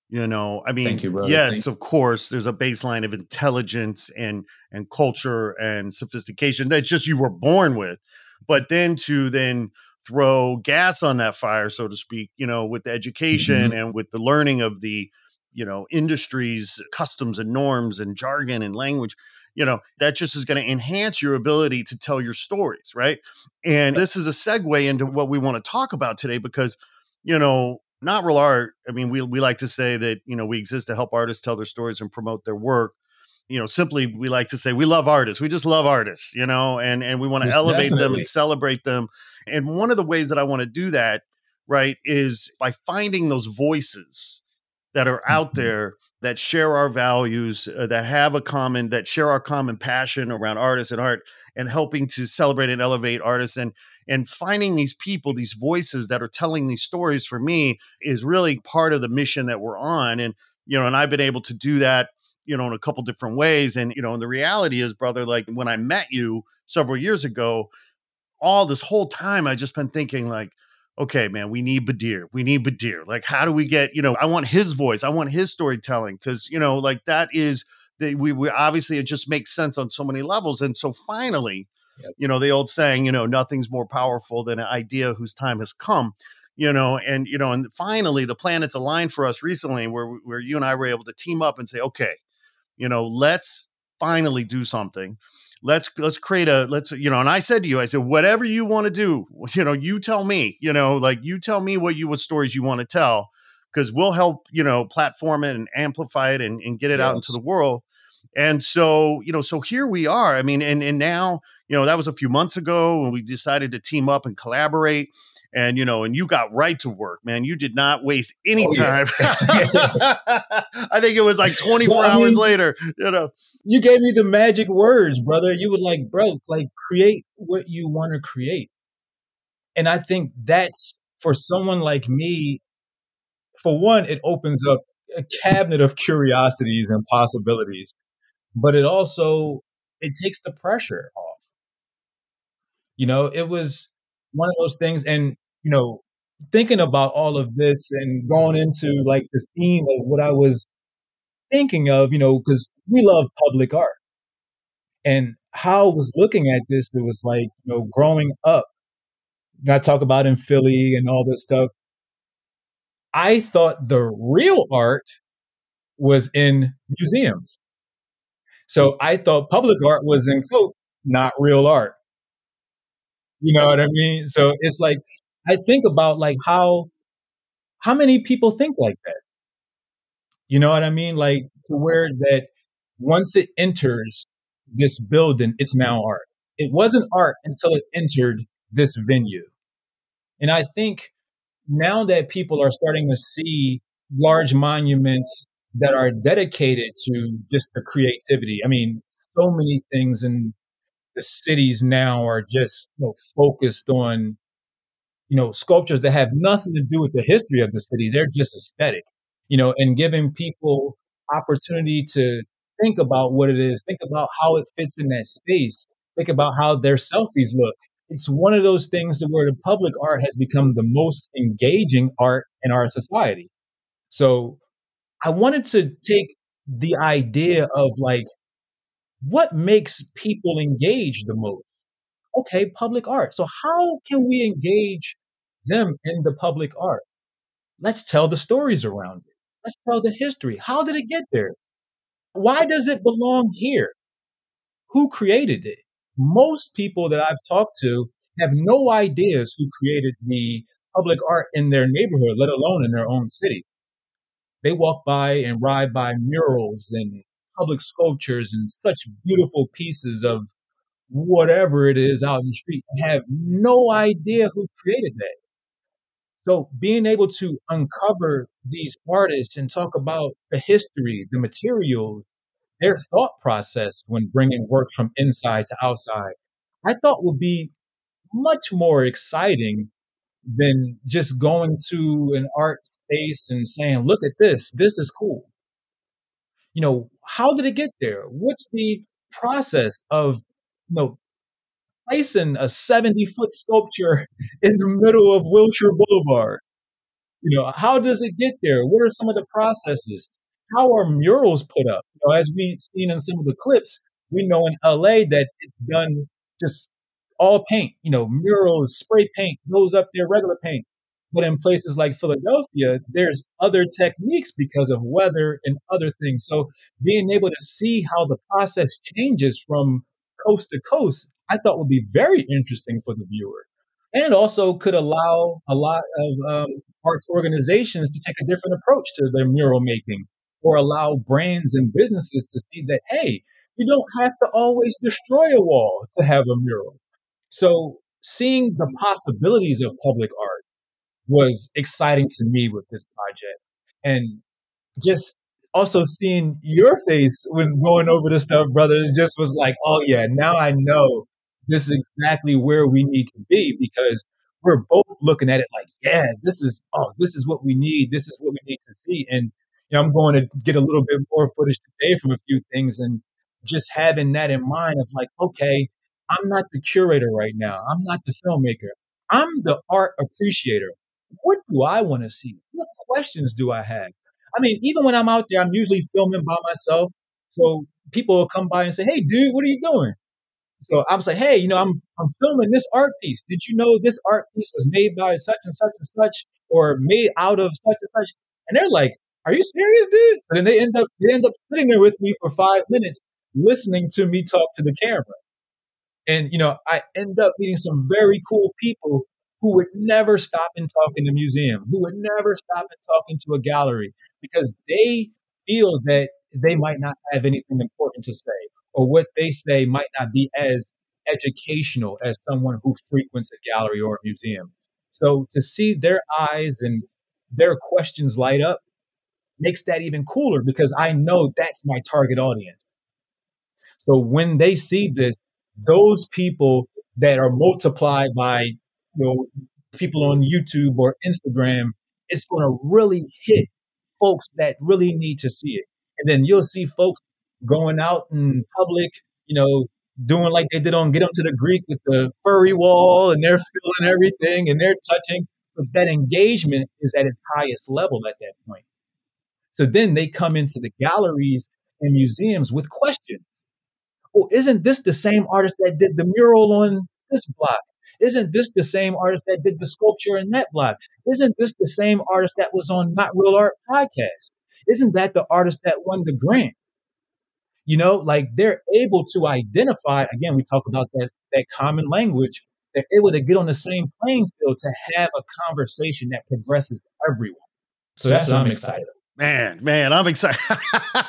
You know, I mean, you, yes, of course, there's a baseline of intelligence and and culture and sophistication that just you were born with, but then to then throw gas on that fire, so to speak, you know, with the education mm-hmm. and with the learning of the, you know, industries, customs and norms and jargon and language, you know, that just is going to enhance your ability to tell your stories, right? And this is a segue into what we want to talk about today because you know, not real art. I mean, we we like to say that you know we exist to help artists tell their stories and promote their work. You know, simply we like to say we love artists. We just love artists, you know, and and we want to elevate definitely. them and celebrate them. And one of the ways that I want to do that, right, is by finding those voices that are out mm-hmm. there that share our values, uh, that have a common, that share our common passion around artists and art, and helping to celebrate and elevate artists and and finding these people these voices that are telling these stories for me is really part of the mission that we're on. And you know and I've been able to do that you know in a couple different ways. And you know and the reality is brother like when I met you several years ago all this whole time I just been thinking like okay, man, we need Badir. We need Badir. Like, how do we get, you know, I want his voice. I want his storytelling. Cause, you know, like that is that we, we obviously it just makes sense on so many levels. And so finally, yep. you know, the old saying, you know, nothing's more powerful than an idea whose time has come. You know, and you know, and finally the planets aligned for us recently where where you and I were able to team up and say, okay, you know, let's finally do something let's let's create a let's you know and i said to you i said whatever you want to do you know you tell me you know like you tell me what you what stories you want to tell because we'll help you know platform it and amplify it and, and get it yes. out into the world and so you know so here we are i mean and and now you know that was a few months ago when we decided to team up and collaborate and you know and you got right to work man. You did not waste any oh, time. Yeah. i think it was like 24 well, hours mean, later you know. you gave me the magic words brother. You were like bro like create what you want to create. And i think that's for someone like me for one, it opens up a cabinet of curiosities and possibilities, but it also it takes the pressure off. You know, it was one of those things, and you know, thinking about all of this and going into like the theme of what I was thinking of, you know, because we love public art. And how I was looking at this, it was like, you know, growing up, I talk about in Philly and all this stuff. I thought the real art was in museums. So I thought public art was in quote, not real art. You know what I mean? So it's like I think about like how how many people think like that? You know what I mean? Like to where that once it enters this building, it's now art. It wasn't art until it entered this venue. And I think now that people are starting to see large monuments that are dedicated to just the creativity. I mean, so many things in the cities now are just you know focused on you know sculptures that have nothing to do with the history of the city. They're just aesthetic, you know, and giving people opportunity to think about what it is, think about how it fits in that space, think about how their selfies look. It's one of those things where the public art has become the most engaging art in our society. So I wanted to take the idea of like what makes people engage the most? Okay, public art. So how can we engage them in the public art? Let's tell the stories around it. Let's tell the history. How did it get there? Why does it belong here? Who created it? Most people that I've talked to have no ideas who created the public art in their neighborhood, let alone in their own city. They walk by and ride by murals and public sculptures and such beautiful pieces of whatever it is out in the street and have no idea who created that. So being able to uncover these artists and talk about the history, the materials, their thought process when bringing work from inside to outside, I thought would be much more exciting than just going to an art space and saying, look at this, this is cool. You know, how did it get there? What's the process of, you know, placing a 70 foot sculpture in the middle of Wilshire Boulevard? You know, how does it get there? What are some of the processes? How are murals put up? You know, as we've seen in some of the clips, we know in LA that it's done just all paint, you know, murals, spray paint goes up there, regular paint. But in places like Philadelphia, there's other techniques because of weather and other things. So being able to see how the process changes from coast to coast, I thought would be very interesting for the viewer. And also could allow a lot of um, arts organizations to take a different approach to their mural making or allow brands and businesses to see that, hey, you don't have to always destroy a wall to have a mural. So seeing the possibilities of public art was exciting to me with this project. And just also seeing your face when going over this stuff, brother, just was like, oh yeah, now I know this is exactly where we need to be because we're both looking at it like, yeah, this is oh, this is what we need. This is what we need to see. And you know, I'm going to get a little bit more footage today from a few things and just having that in mind of like, okay, I'm not the curator right now. I'm not the filmmaker. I'm the art appreciator. What do I want to see? What questions do I have? I mean, even when I'm out there, I'm usually filming by myself. So people will come by and say, Hey, dude, what are you doing? So I'm like, Hey, you know, I'm, I'm filming this art piece. Did you know this art piece was made by such and such and such or made out of such and such? And they're like, Are you serious, dude? And then they end up, they end up sitting there with me for five minutes listening to me talk to the camera. And, you know, I end up meeting some very cool people who would never stop and talk in a museum, who would never stop and talk into a gallery because they feel that they might not have anything important to say or what they say might not be as educational as someone who frequents a gallery or a museum. So to see their eyes and their questions light up makes that even cooler because I know that's my target audience. So when they see this, those people that are multiplied by people on YouTube or Instagram, it's going to really hit folks that really need to see it. And then you'll see folks going out in public, you know, doing like they did on Get Him to the Greek with the furry wall and they're feeling everything and they're touching. But that engagement is at its highest level at that point. So then they come into the galleries and museums with questions well, isn't this the same artist that did the mural on this block? Isn't this the same artist that did the sculpture in that block? Isn't this the same artist that was on Not Real Art podcast? Isn't that the artist that won the grant? You know, like they're able to identify, again, we talk about that, that common language. They're able to get on the same playing field to have a conversation that progresses everyone. So, so that's, that's what I'm excited about. Man, man, I'm excited.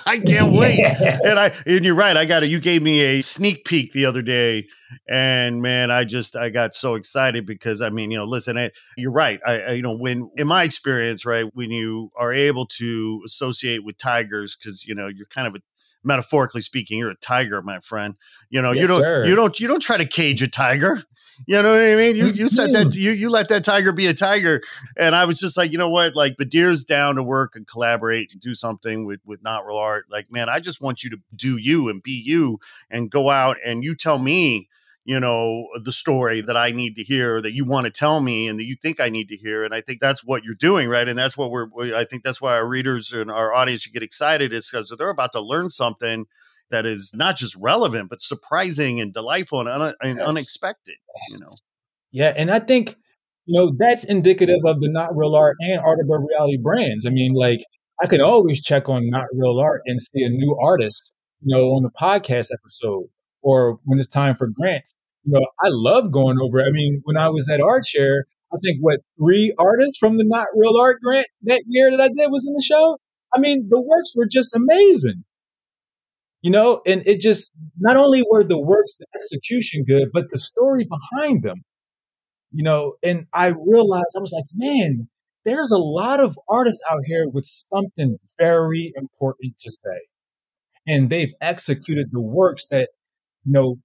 I can't wait. and I and you're right. I got it. You gave me a sneak peek the other day, and man, I just I got so excited because I mean, you know, listen, I, you're right. I, I, you know when in my experience, right, when you are able to associate with tigers, because you know you're kind of a metaphorically speaking, you're a tiger, my friend. You know, Yes, you don't sir. you don't you don't try to cage a tiger. You know what I mean? You you set that you you let that tiger be a tiger. And I was just like, you know what? Like Badir's down to work and collaborate and do something with with not real art. Like, man, I just want you to do you and be you and go out and you tell me you know the story that i need to hear that you want to tell me and that you think i need to hear and i think that's what you're doing right and that's what we're i think that's why our readers and our audience should get excited is because they're about to learn something that is not just relevant but surprising and delightful and, un- and Yes. unexpected you know Yeah, and I think you know that's indicative of the not real art and art above reality brands. I mean, like I can always check on not real art and see a new artist, you know, on the podcast episode or when it's time for grants. You know, I love going over. I mean, when I was at Art Share, I think what three artists from the not real art grant that year that I did was in the show. I mean, the works were just amazing. You know, and it just not only were the works, the execution good, but the story behind them you know, and I realized I was like, man, there's a lot of artists out here with something very important to say. And they've executed the works that, you know,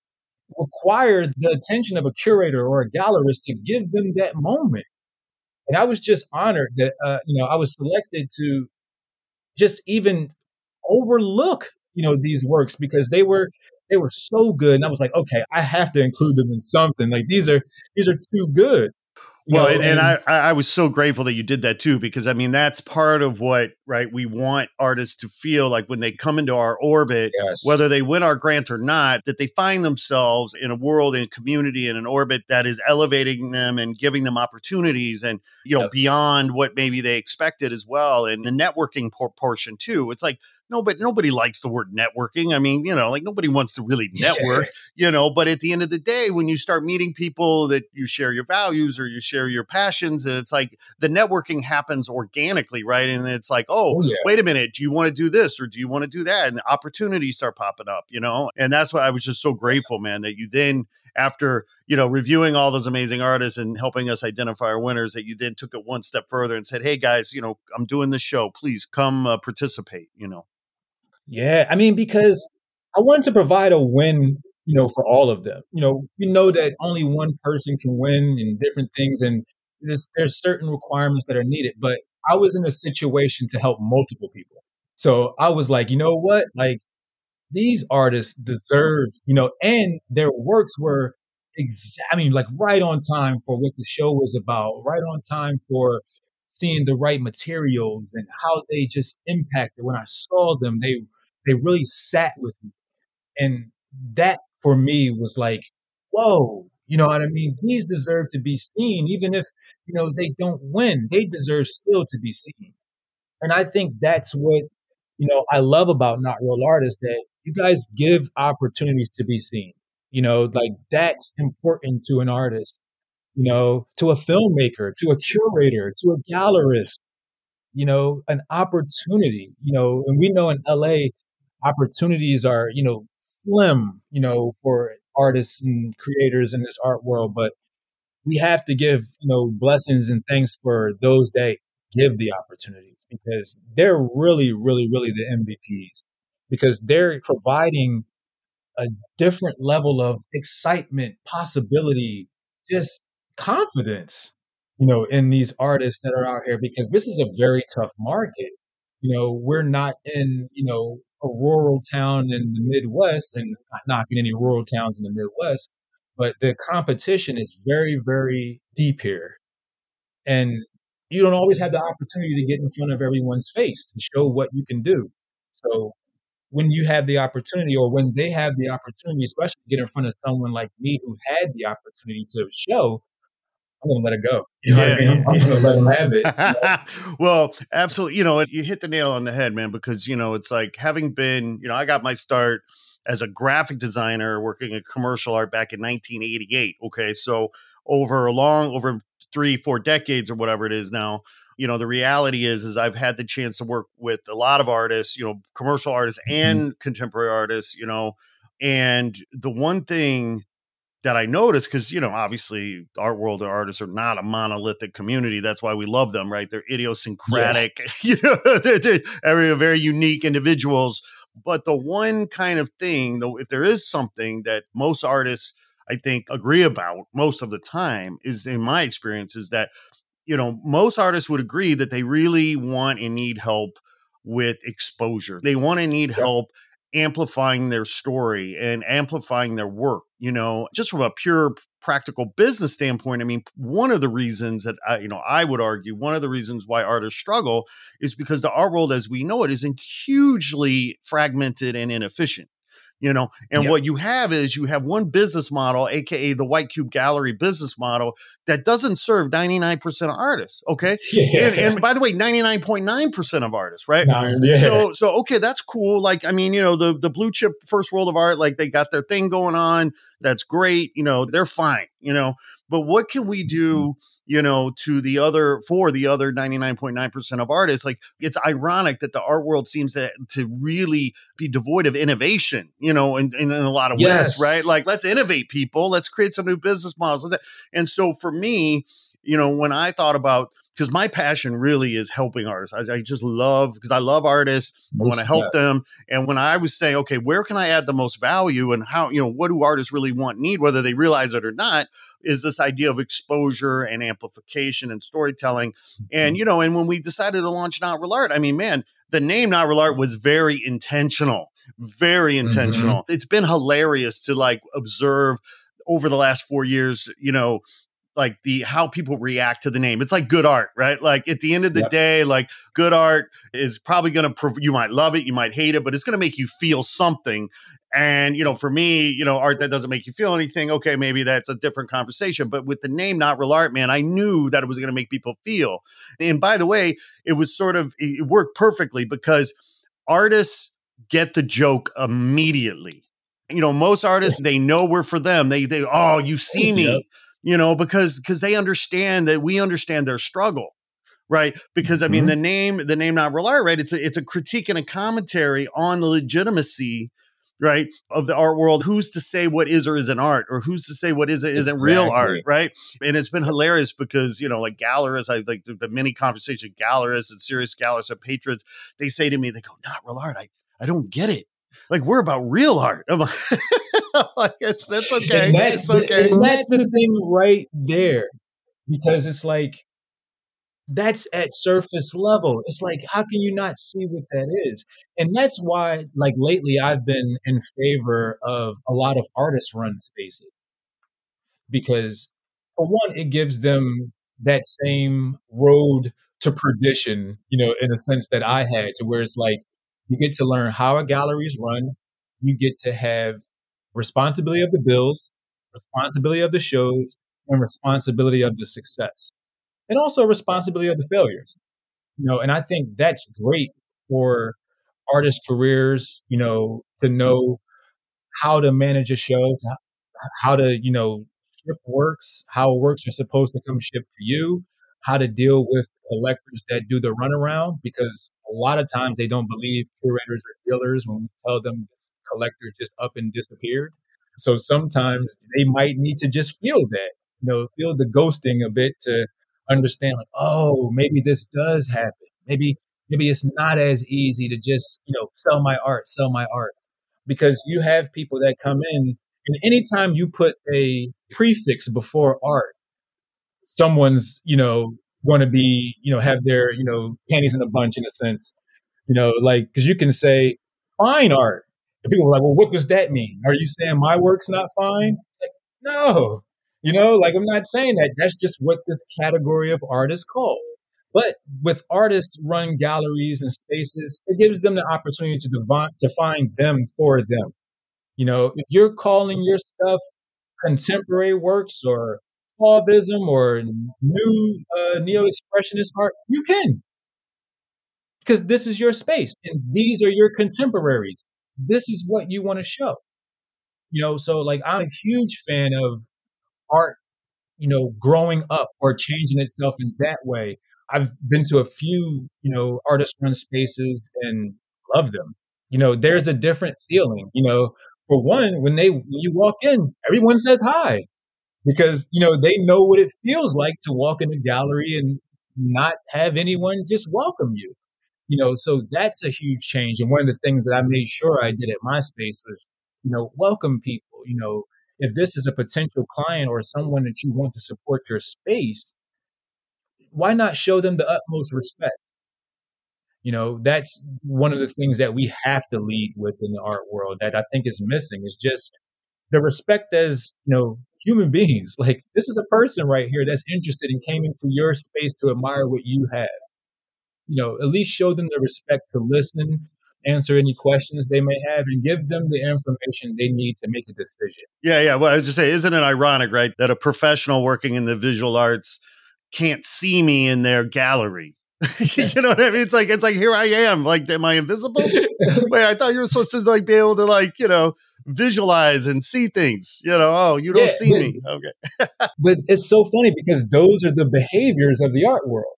require the attention of a curator or a gallerist to give them that moment. And I was just honored that, uh, you know, I was selected to just even overlook, you know, these works because they were they were so good. And I was like, okay, I have to include them in something. Like these are these are too good. Well know, and, and I, I I was so grateful that you did that too because i mean that's part of what right we want artists to feel like when they come into our orbit yes. whether they win our grant or not, that they find themselves in a world and community and an orbit that is elevating them and giving them opportunities and you know Yep. beyond what maybe they expected as well. And the networking por- portion too. It's like no, but nobody likes the word networking. I mean, you know, like nobody wants to really network, you know. But at the end of the day, when you start meeting people that you share your values or you share your passions, and it's like the networking happens organically, right? And it's like, oh, Oh, yeah. wait a minute, do you want to do this or do you want to do that? And the opportunities start popping up, you know? And that's why I was just so grateful, man, that you then, after, you know, reviewing all those amazing artists and helping us identify our winners, that you then took it one step further and said, hey guys, you know, I'm doing this show. Please come uh, participate, you know? Yeah, I mean, because I wanted to provide a win, you know, for all of them. You know, we know that only one person can win in different things, and there's there's certain requirements that are needed. But I was in a situation to help multiple people, so I was like, you know what, like these artists deserve, you know, and their works were exa- I mean, like right on time for what the show was about, right on time for seeing the right materials and how they just impacted when I saw them. They they really sat with me. And that for me was like, whoa, you know what I mean? These deserve to be seen, even if, you know, they don't win. They deserve still to be seen. And I think that's what, you know, I love about Not Real Art is that you guys give opportunities to be seen. You know, like that's important to an artist, you know, to a filmmaker, to a curator, to a gallerist, you know, an opportunity, you know, and we know in LA, opportunities are, you know, slim, you know, for artists and creators in this art world, but we have to give, you know, blessings and thanks for those that give the opportunities because they're really, really, really the MVPs because they're providing a different level of excitement, possibility, just confidence, you know, in these artists that are out here because this is a very tough market. You know, we're not in, you know, a rural town in the Midwest and not knocking any rural towns in the Midwest, but the competition is very, very deep here. And you don't always have the opportunity to get in front of everyone's face to show what you can do. So when you have the opportunity or when they have the opportunity, especially get in front of someone like me who had the opportunity to show, I'm gonna let it go. You know what I mean? I'm gonna let them have it. you know? well, absolutely. You know, you hit the nail on the head, man, because, you know, it's like having been, you know, I got my start as a graphic designer working in commercial art back in 1988. Okay. So over a long, over three, four decades or whatever it is now, you know, the reality is, is I've had the chance to work with a lot of artists, you know, commercial artists mm-hmm. and contemporary artists, you know, and the one thing that I noticed because you know obviously art world artists are not a monolithic community. That's why we love them, right? They're idiosyncratic, you know, they're, they're very very unique individuals. But the one kind of thing, though, if there is something that most artists I think agree about most of the time is in my experience is that you know most artists would agree that they really want and need help with exposure. They want to need help amplifying their story and amplifying their work, you know, just from a pure practical business standpoint, I mean, one of the reasons that I, you know, I would argue one of the reasons why artists struggle is because the art world as we know it is hugely fragmented and inefficient you know and yep. what you have is you have one business model aka the white cube gallery business model that doesn't serve 99% of artists okay yeah. and, and, by the way 99.9% of artists right yeah. so so okay that's cool like i mean you know the the blue chip first world of art like they got their thing going on that's great you know they're fine you know but what can we mm-hmm. do you know, to the other for the other 99.9% of artists. Like it's ironic that the art world seems to to really be devoid of innovation, you know, in, in, in a lot of yes. ways, right? Like let's innovate people, let's create some new business models. And so for me, you know, when I thought about because my passion really is helping artists. I, I just love because I love artists. I want to help them. And when I was saying, okay, where can I add the most value and how, you know, what do artists really want, need, whether they realize it or not, is this idea of exposure and amplification and storytelling. And, mm-hmm. you know, and when we decided to launch Not Real Art, I mean, man, the name Not Real Art was very intentional, very mm-hmm. intentional. Mm-hmm. It's been hilarious to like observe over the last four years, you know, like the how people react to the name. It's like good art, right? Like at the end of the yep. day, like good art is probably going to prov- you might love it, you might hate it, but it's going to make you feel something. And you know, for me, you know, art that doesn't make you feel anything, okay, maybe that's a different conversation. But with the name Not Real Art, man, I knew that it was going to make people feel. And by the way, it was sort of it worked perfectly because artists get the joke immediately. You know, most artists they know we're for them. They they oh, you see me. Yep you know, because because they understand that we understand their struggle, right? Because I mean, mm-hmm. the name the name not real art, right? It's a, it's a critique and a commentary on the legitimacy. Right of the art world, who's to say what is or isn't art, or who's to say what is or isn't exactly. real art, right? And it's been hilarious because you know, like gallerists, I like the, the many conversations, gallerists and serious gallerists and patrons, they say to me, they go, "Not real art, I I don't get it." Like we're about real art. Like, it's that's okay. And that's, it's okay. The, that's the thing right there, because it's like that's at surface level. It's like how can you not see what that is? And that's why, like lately, I've been in favor of a lot of artist run spaces because, for one, it gives them that same road to perdition, you know, in a sense that I had, to where it's like you get to learn how a gallery is run. You get to have responsibility of the bills, responsibility of the shows, and responsibility of the success, and also responsibility of the failures. You know, and I think that's great for artist careers. You know, to know how to manage a show, to how to you know ship works, how works are supposed to come ship to you, how to deal with collectors that do the runaround because a lot of times they don't believe curators or dealers when we tell them collector just up and disappeared. So sometimes they might need to just feel that, you know, feel the ghosting a bit to understand like, oh, maybe this does happen. Maybe maybe it's not as easy to just, you know, sell my art, sell my art. Because you have people that come in and anytime you put a prefix before art, someone's, you know, going to be, you know, have their, you know, panties in a bunch in a sense. You know, like, because you can say fine art, and people are like, well, what does that mean? Are you saying my work's not fine? It's like, no, you know, like I'm not saying that. That's just what this category of art is called. But with artists run galleries and spaces, it gives them the opportunity to define them for them. You know, if you're calling your stuff contemporary works or Fauvism or new uh, neo-expressionist art, you can. Because this is your space and these are your contemporaries this is what you want to show. You know, so like I'm a huge fan of art, you know, growing up or changing itself in that way. I've been to a few, you know, artist run spaces and love them. You know, there's a different feeling, you know, for one, when they when you walk in, everyone says hi because you know they know what it feels like to walk in a gallery and not have anyone just welcome you You know, so that's a huge change. And one of the things that I made sure I did at my space was, you know, welcome people. You know, if this is a potential client or someone that you want to support your space, why not show them the utmost respect? You know, that's one of the things that we have to lead with in the art world that I think is missing is just the respect as, you know, human beings. Like this is a person right here that's interested and came into your space to admire what you have. You know, at least show them the respect to listen, answer any questions they may have, and give them the information they need to make a decision. Yeah, yeah. Well, I was just say, isn't it ironic, right, that a professional working in the visual arts can't see me in their gallery? you know what I mean? It's like it's like here I am. Like, am I invisible? Wait, I thought you were supposed to like be able to like you know visualize and see things. You know, oh, you don't yeah, see but, me. Okay. but it's so funny because those are the behaviors of the art world.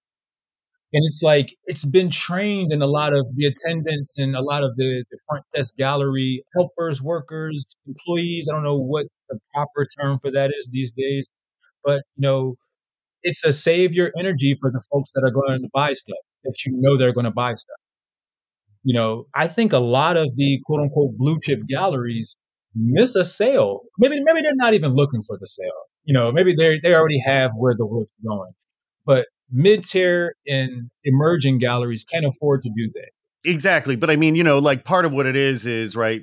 And it's like it's been trained in a lot of the attendants and a lot of the, the front desk gallery helpers, workers, employees. I don't know what the proper term for that is these days, but you know, it's a savior energy for the folks that are going to buy stuff that you know they're going to buy stuff. You know, I think a lot of the quote unquote blue chip galleries miss a sale. Maybe maybe they're not even looking for the sale. You know, maybe they they already have where the work's going. But mid tier and emerging galleries can't afford to do that. Exactly. But I mean, you know, like part of what it is is right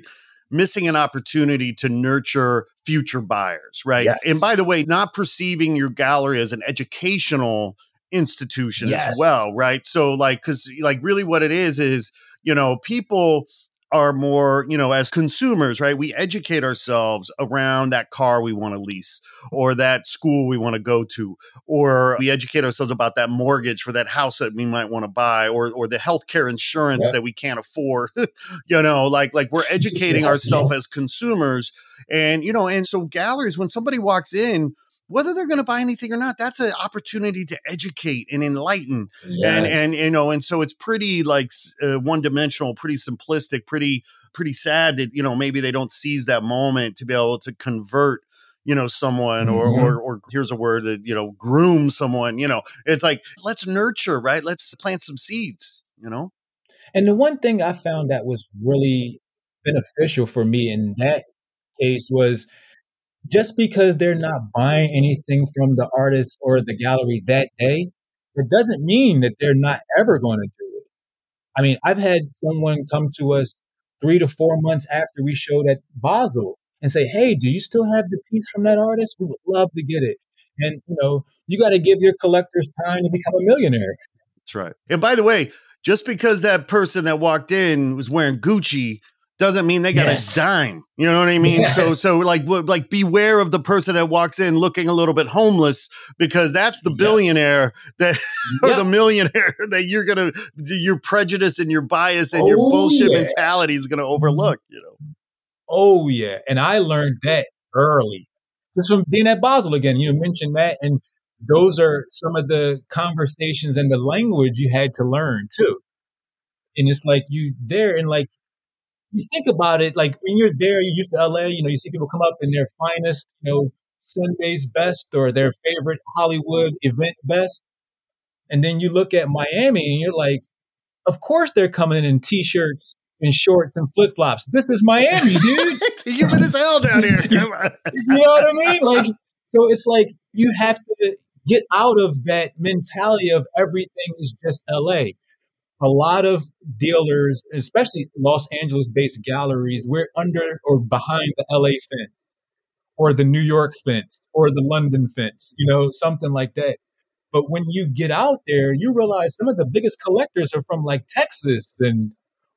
missing an opportunity to nurture future buyers, right? Yes. And by the way, not perceiving your gallery as an educational institution yes. as well, right? So like cuz like really what it is is, you know, people are more, you know, as consumers, right? We educate ourselves around that car we want to lease or that school we want to go to, or we educate ourselves about that mortgage for that house that we might want to buy or or the healthcare insurance yeah. that we can't afford. you know, like like we're educating yeah, ourselves yeah. as consumers. And, you know, and so galleries, when somebody walks in, whether they're going to buy anything or not that's an opportunity to educate and enlighten yes. and and you know and so it's pretty like uh, one dimensional pretty simplistic pretty pretty sad that you know maybe they don't seize that moment to be able to convert you know someone or mm-hmm. or or here's a word that you know groom someone you know it's like let's nurture right let's plant some seeds you know and the one thing i found that was really beneficial for me in that case was just because they're not buying anything from the artist or the gallery that day, it doesn't mean that they're not ever going to do it. I mean, I've had someone come to us three to four months after we showed at Basel and say, Hey, do you still have the piece from that artist? We would love to get it. And, you know, you got to give your collectors time to become a millionaire. That's right. And by the way, just because that person that walked in was wearing Gucci doesn't mean they got yes. a dime. You know what I mean? Yes. So so like like beware of the person that walks in looking a little bit homeless because that's the billionaire yep. that or yep. the millionaire that you're gonna your prejudice and your bias and oh, your bullshit yeah. mentality is gonna overlook. You know. Oh yeah, and I learned that early. Just from being at Basel again. You mentioned that, and those are some of the conversations and the language you had to learn too. And it's like you there and like you think about it, like when you're there, you're used to LA, you know, you see people come up in their finest, you know, Sunday's best or their favorite Hollywood event best. And then you look at Miami and you're like, of course they're coming in t-shirts and shorts and flip-flops. This is Miami, dude. it's humid as hell down here. you know what I mean? Like, so it's like you have to get out of that mentality of everything is just LA a lot of dealers, especially Los Angeles based galleries, we're under or behind the LA fence or the New York fence or the London fence, you know, something like that. But when you get out there, you realize some of the biggest collectors are from like Texas and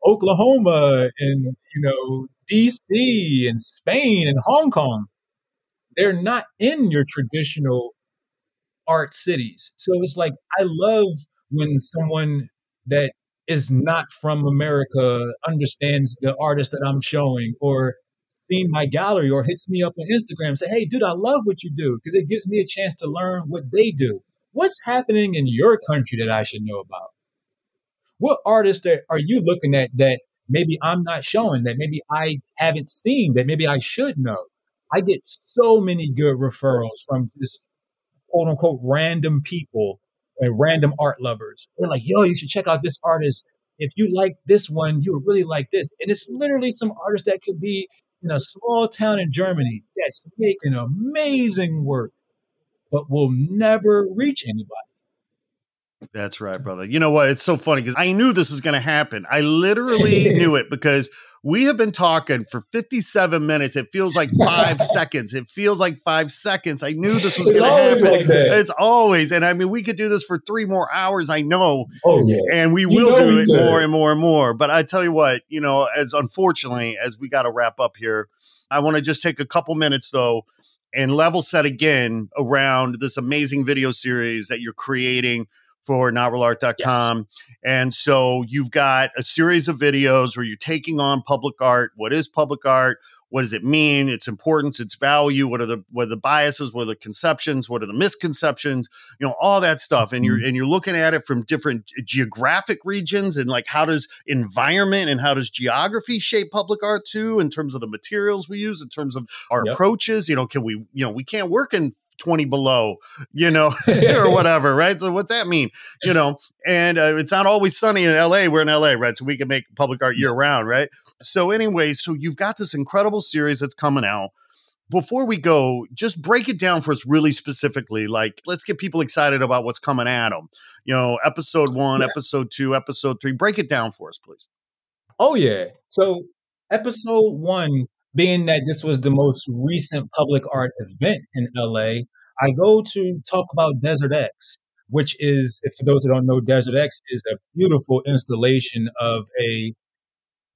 Oklahoma and, you know, DC and Spain and Hong Kong. They're not in your traditional art cities. So it's like, I love when someone that is not from America understands the artist that I'm showing or seen my gallery or hits me up on Instagram and say, hey, dude, I love what you do because it gives me a chance to learn what they do. What's happening in your country that I should know about? What artists are you looking at that maybe I'm not showing, that maybe I haven't seen, that maybe I should know? I get so many good referrals from just quote unquote random people and random art lovers. They're like, yo, you should check out this artist. if you like this one, you would really like this. And it's literally some artist that could be in a small town in Germany that's making amazing work, but will never reach anybody. That's right, brother. You know what? It's so funny because I knew this was going to happen. I literally knew it because we have been talking for 57 minutes. It feels like five seconds. It feels like five seconds. I knew this was going to happen. Like it's always. And I mean, we could do this for three more hours, I know. Oh, yeah. And we You will do we it more and more and more. But I tell you what, you know, as unfortunately, as we got to wrap up here, I want to just take a couple minutes though and level set again around this amazing video series that you're creating for notrealart.com. And so you've got a series of videos where you're taking on public art. What is public art? What does it mean? Its importance, its value. What are the what are the biases? What are the conceptions? What are the misconceptions? You know, all that stuff. And you're mm-hmm. and you're looking at it from different geographic regions and like how does environment and how does geography shape public art too, in terms of the materials we use, in terms of our Yep. approaches. You know, can we, you know, we can't work in 20 below, you know, or whatever, right? So what's that mean? You know, and uh, it's not always sunny in LA. We're in LA, right? So we can make public art year round, right? So anyway, so you've got this incredible series that's coming out. Before we go, just break it down for us really specifically. Like, let's get people excited about what's coming at them. You know, episode one, Yeah. episode two, episode three. Break it down for us, please. Oh yeah. So episode one, being that this was the most recent public art event in LA, I go to talk about Desert X, which is, for those who don't know, Desert X is a beautiful installation of a,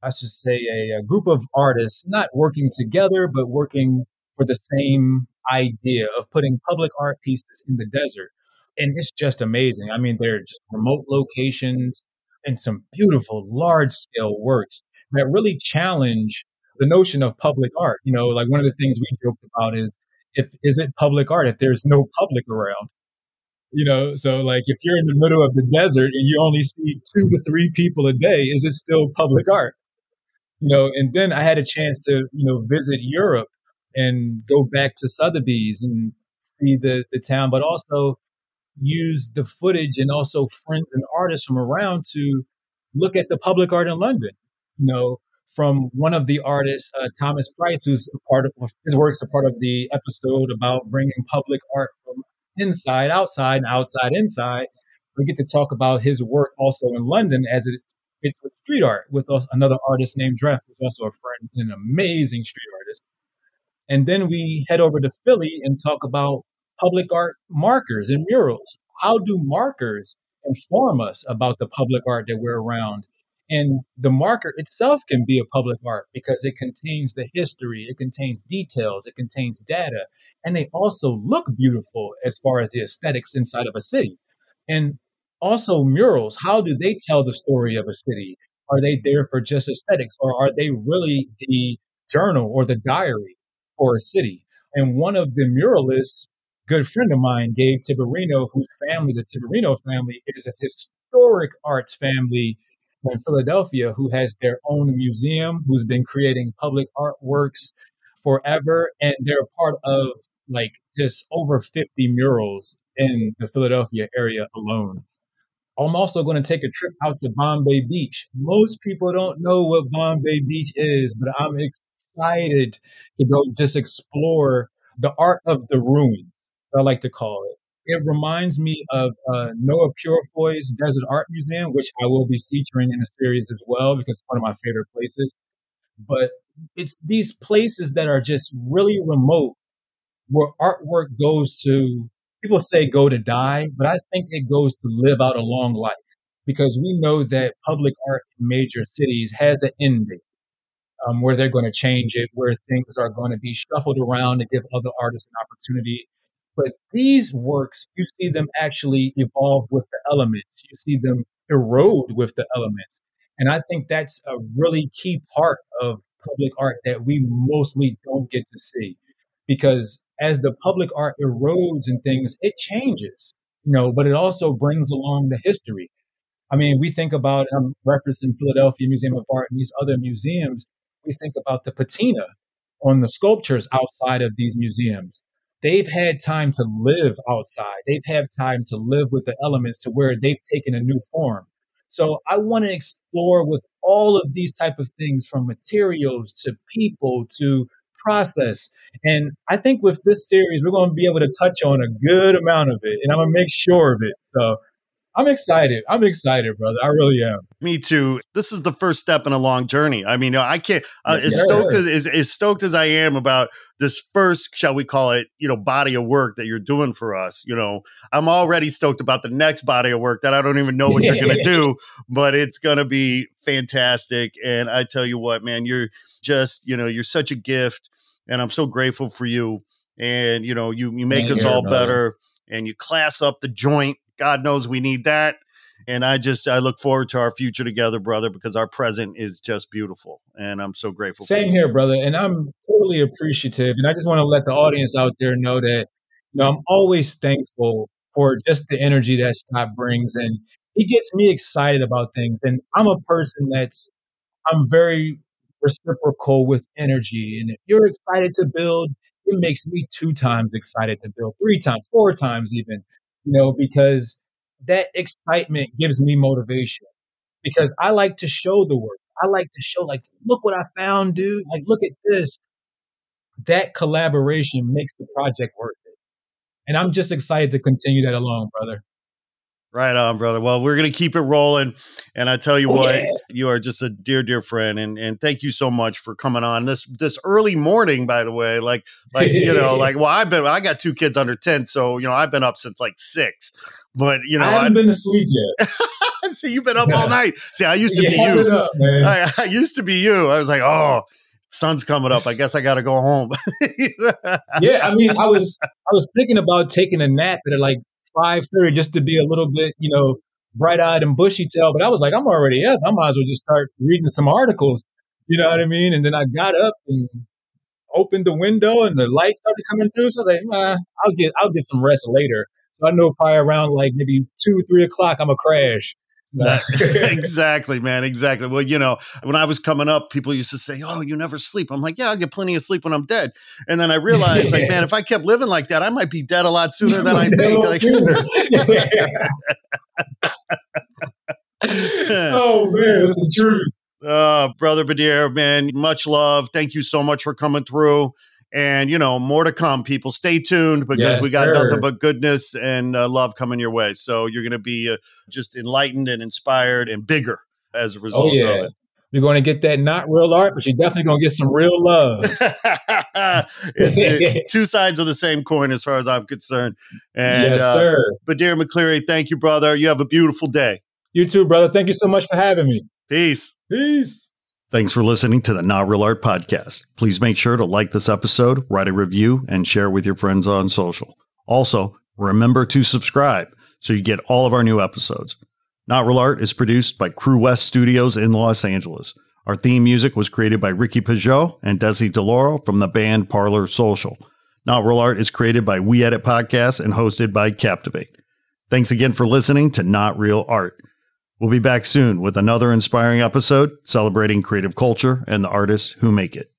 I should say, a, a group of artists not working together, but working for the same idea of putting public art pieces in the desert. And it's just amazing. I mean, they're just remote locations and some beautiful large scale works that really challenge the notion of public art. You know, like one of the things we joked about is if is it public art if there's no public around? You know, so like if you're in the middle of the desert and you only see two to three people a day, is it still public art? You know, and then I had a chance to, you know, visit Europe and go back to Sotheby's and see the, the town, but also use the footage and also friends and artists from around to look at the public art in London. You know, from one of the artists, uh, Thomas Price, who's a part of his works, are part of the episode about bringing public art from inside outside and outside inside. We get to talk about his work also in London as it fits with street art with a- another artist named Dreph, who's also a friend and an amazing street artist. And then we head over to Philly and talk about public art markers and murals. How do markers inform us about the public art that we're around? And the marker itself can be a public art because it contains the history, it contains details, it contains data, and they also look beautiful as far as the aesthetics inside of a city. And also murals, how do they tell the story of a city? Are they there for just aesthetics or are they really the journal or the diary for a city? And one of the muralists, good friend of mine, Gabe Tiberino, whose family, the Tiberino family, is a historic arts family in Philadelphia who has their own museum, who's been creating public artworks forever. And they're part of like just over 50 murals in the Philadelphia area alone. I'm also going to take a trip out to Bombay Beach. Most people don't know what Bombay Beach is, but I'm excited to go just explore the art of the ruins, I like to call it. It reminds me of uh, Noah Purifoy's Desert Art Museum, which I will be featuring in the series as well because it's one of my favorite places. But it's these places that are just really remote where artwork goes to, people say go to die, but I think it goes to live out a long life because we know that public art in major cities has an end date um, where they're going to change it, where things are going to be shuffled around to give other artists an opportunity. But these works, you see them actually evolve with the elements. You see them erode with the elements. And I think that's a really key part of public art that we mostly don't get to see. Because as the public art erodes and things, it changes, you know, but it also brings along the history. I mean, we think about, um, I'm referencing Philadelphia Museum of Art and these other museums, we think about the patina on the sculptures outside of these museums. They've had time to live outside. They've had time to live with the elements to where they've taken a new form. So I want to explore with all of these type of things from materials to people to process. And I think with this series, we're going to be able to touch on a good amount of it, and I'm going to make sure of it. So I'm excited. I'm excited, brother. I really am. Me too. This is the first step in a long journey. I mean, I can't uh, yes, as stoked as, as, as stoked as I am about this first, shall we call it, you know, body of work that you're doing for us. You know, I'm already stoked about the next body of work that I don't even know what you're going to do, but it's going to be fantastic. And I tell you what, man, you're just, you know, you're such a gift, and I'm so grateful for you. And you know, you you make man, us all better, and you class up the joint God knows we need that. And I just I look forward to our future together, brother, because our present is just beautiful, and I'm so grateful. Same here, brother, and I'm totally appreciative. And I just want to let the audience out there know that you know I'm always thankful for just the energy that Scott brings, and he gets me excited about things. And I'm a person that's I'm very reciprocal with energy, and if you're excited to build, it makes me two times excited to build, three times, four times even you know, because that excitement gives me motivation because I like to show the work. I like to show, like, look what I found, dude. Like, look at this. That collaboration makes the project worth it. And I'm just excited to continue that along, brother. Right on, brother. Well, we're gonna keep it rolling, and I tell you oh, what, yeah. you are just a dear, dear friend, and and thank you so much for coming on this this early morning. By the way, like like you know, like well, I've been I got two kids under ten, so you know I've been up since like six, but you know I haven't I've, been asleep yet. See, you've been up all night. See, I used to yeah, be you. Up, I, I used to be you. I was like, oh, sun's coming up. I guess I got to go home. yeah, I mean, I was I was thinking about taking a nap at like five thirty just to be a little bit, you know, bright eyed and bushy tail. But I was like, I'm already up. I might as well just start reading some articles. You know what I mean? And then I got up and opened the window, and the light started coming through. So I was like, nah, I'll get I'll get some rest later. So I know probably around like maybe two, three o'clock, I'm a crash. exactly, man. Exactly. Well, you know, when I was coming up, people used to say, "Oh, you never sleep." I'm like, "Yeah, I'll get plenty of sleep when I'm dead." And then I realized, like, man, if I kept living like that, I might be dead a lot sooner than I think. Like, oh man, that's the truth. Uh, brother Badir, man, much love. Thank you so much for coming through. And you know, more to come. People, stay tuned because yes, we got sir. nothing but goodness and uh, love coming your way. So you're going to be uh, just enlightened and inspired and bigger as a oh, result oh, yeah. of it. You're going to get that not real art, but you're definitely going to get some real love. it's two sides of the same coin, as far as I'm concerned. And, yes, uh, sir. Badir McCleary, thank you, brother. You have a beautiful day. You too, brother. Thank you so much for having me. Peace. Peace. Thanks for listening to the Not Real Art Podcast. Please make sure to like this episode, write a review, and share with your friends on social. Also, remember to subscribe so you get all of our new episodes. Not Real Art is produced by Crewest Studios in Los Angeles. Our theme music was created by Ricky Pajot and Desi DeLauro from the band Parlor Social. Not Real Art is created by We Edit Podcasts and hosted by Captivate. Thanks again for listening to Not Real Art. We'll be back soon with another inspiring episode celebrating creative culture and the artists who make it.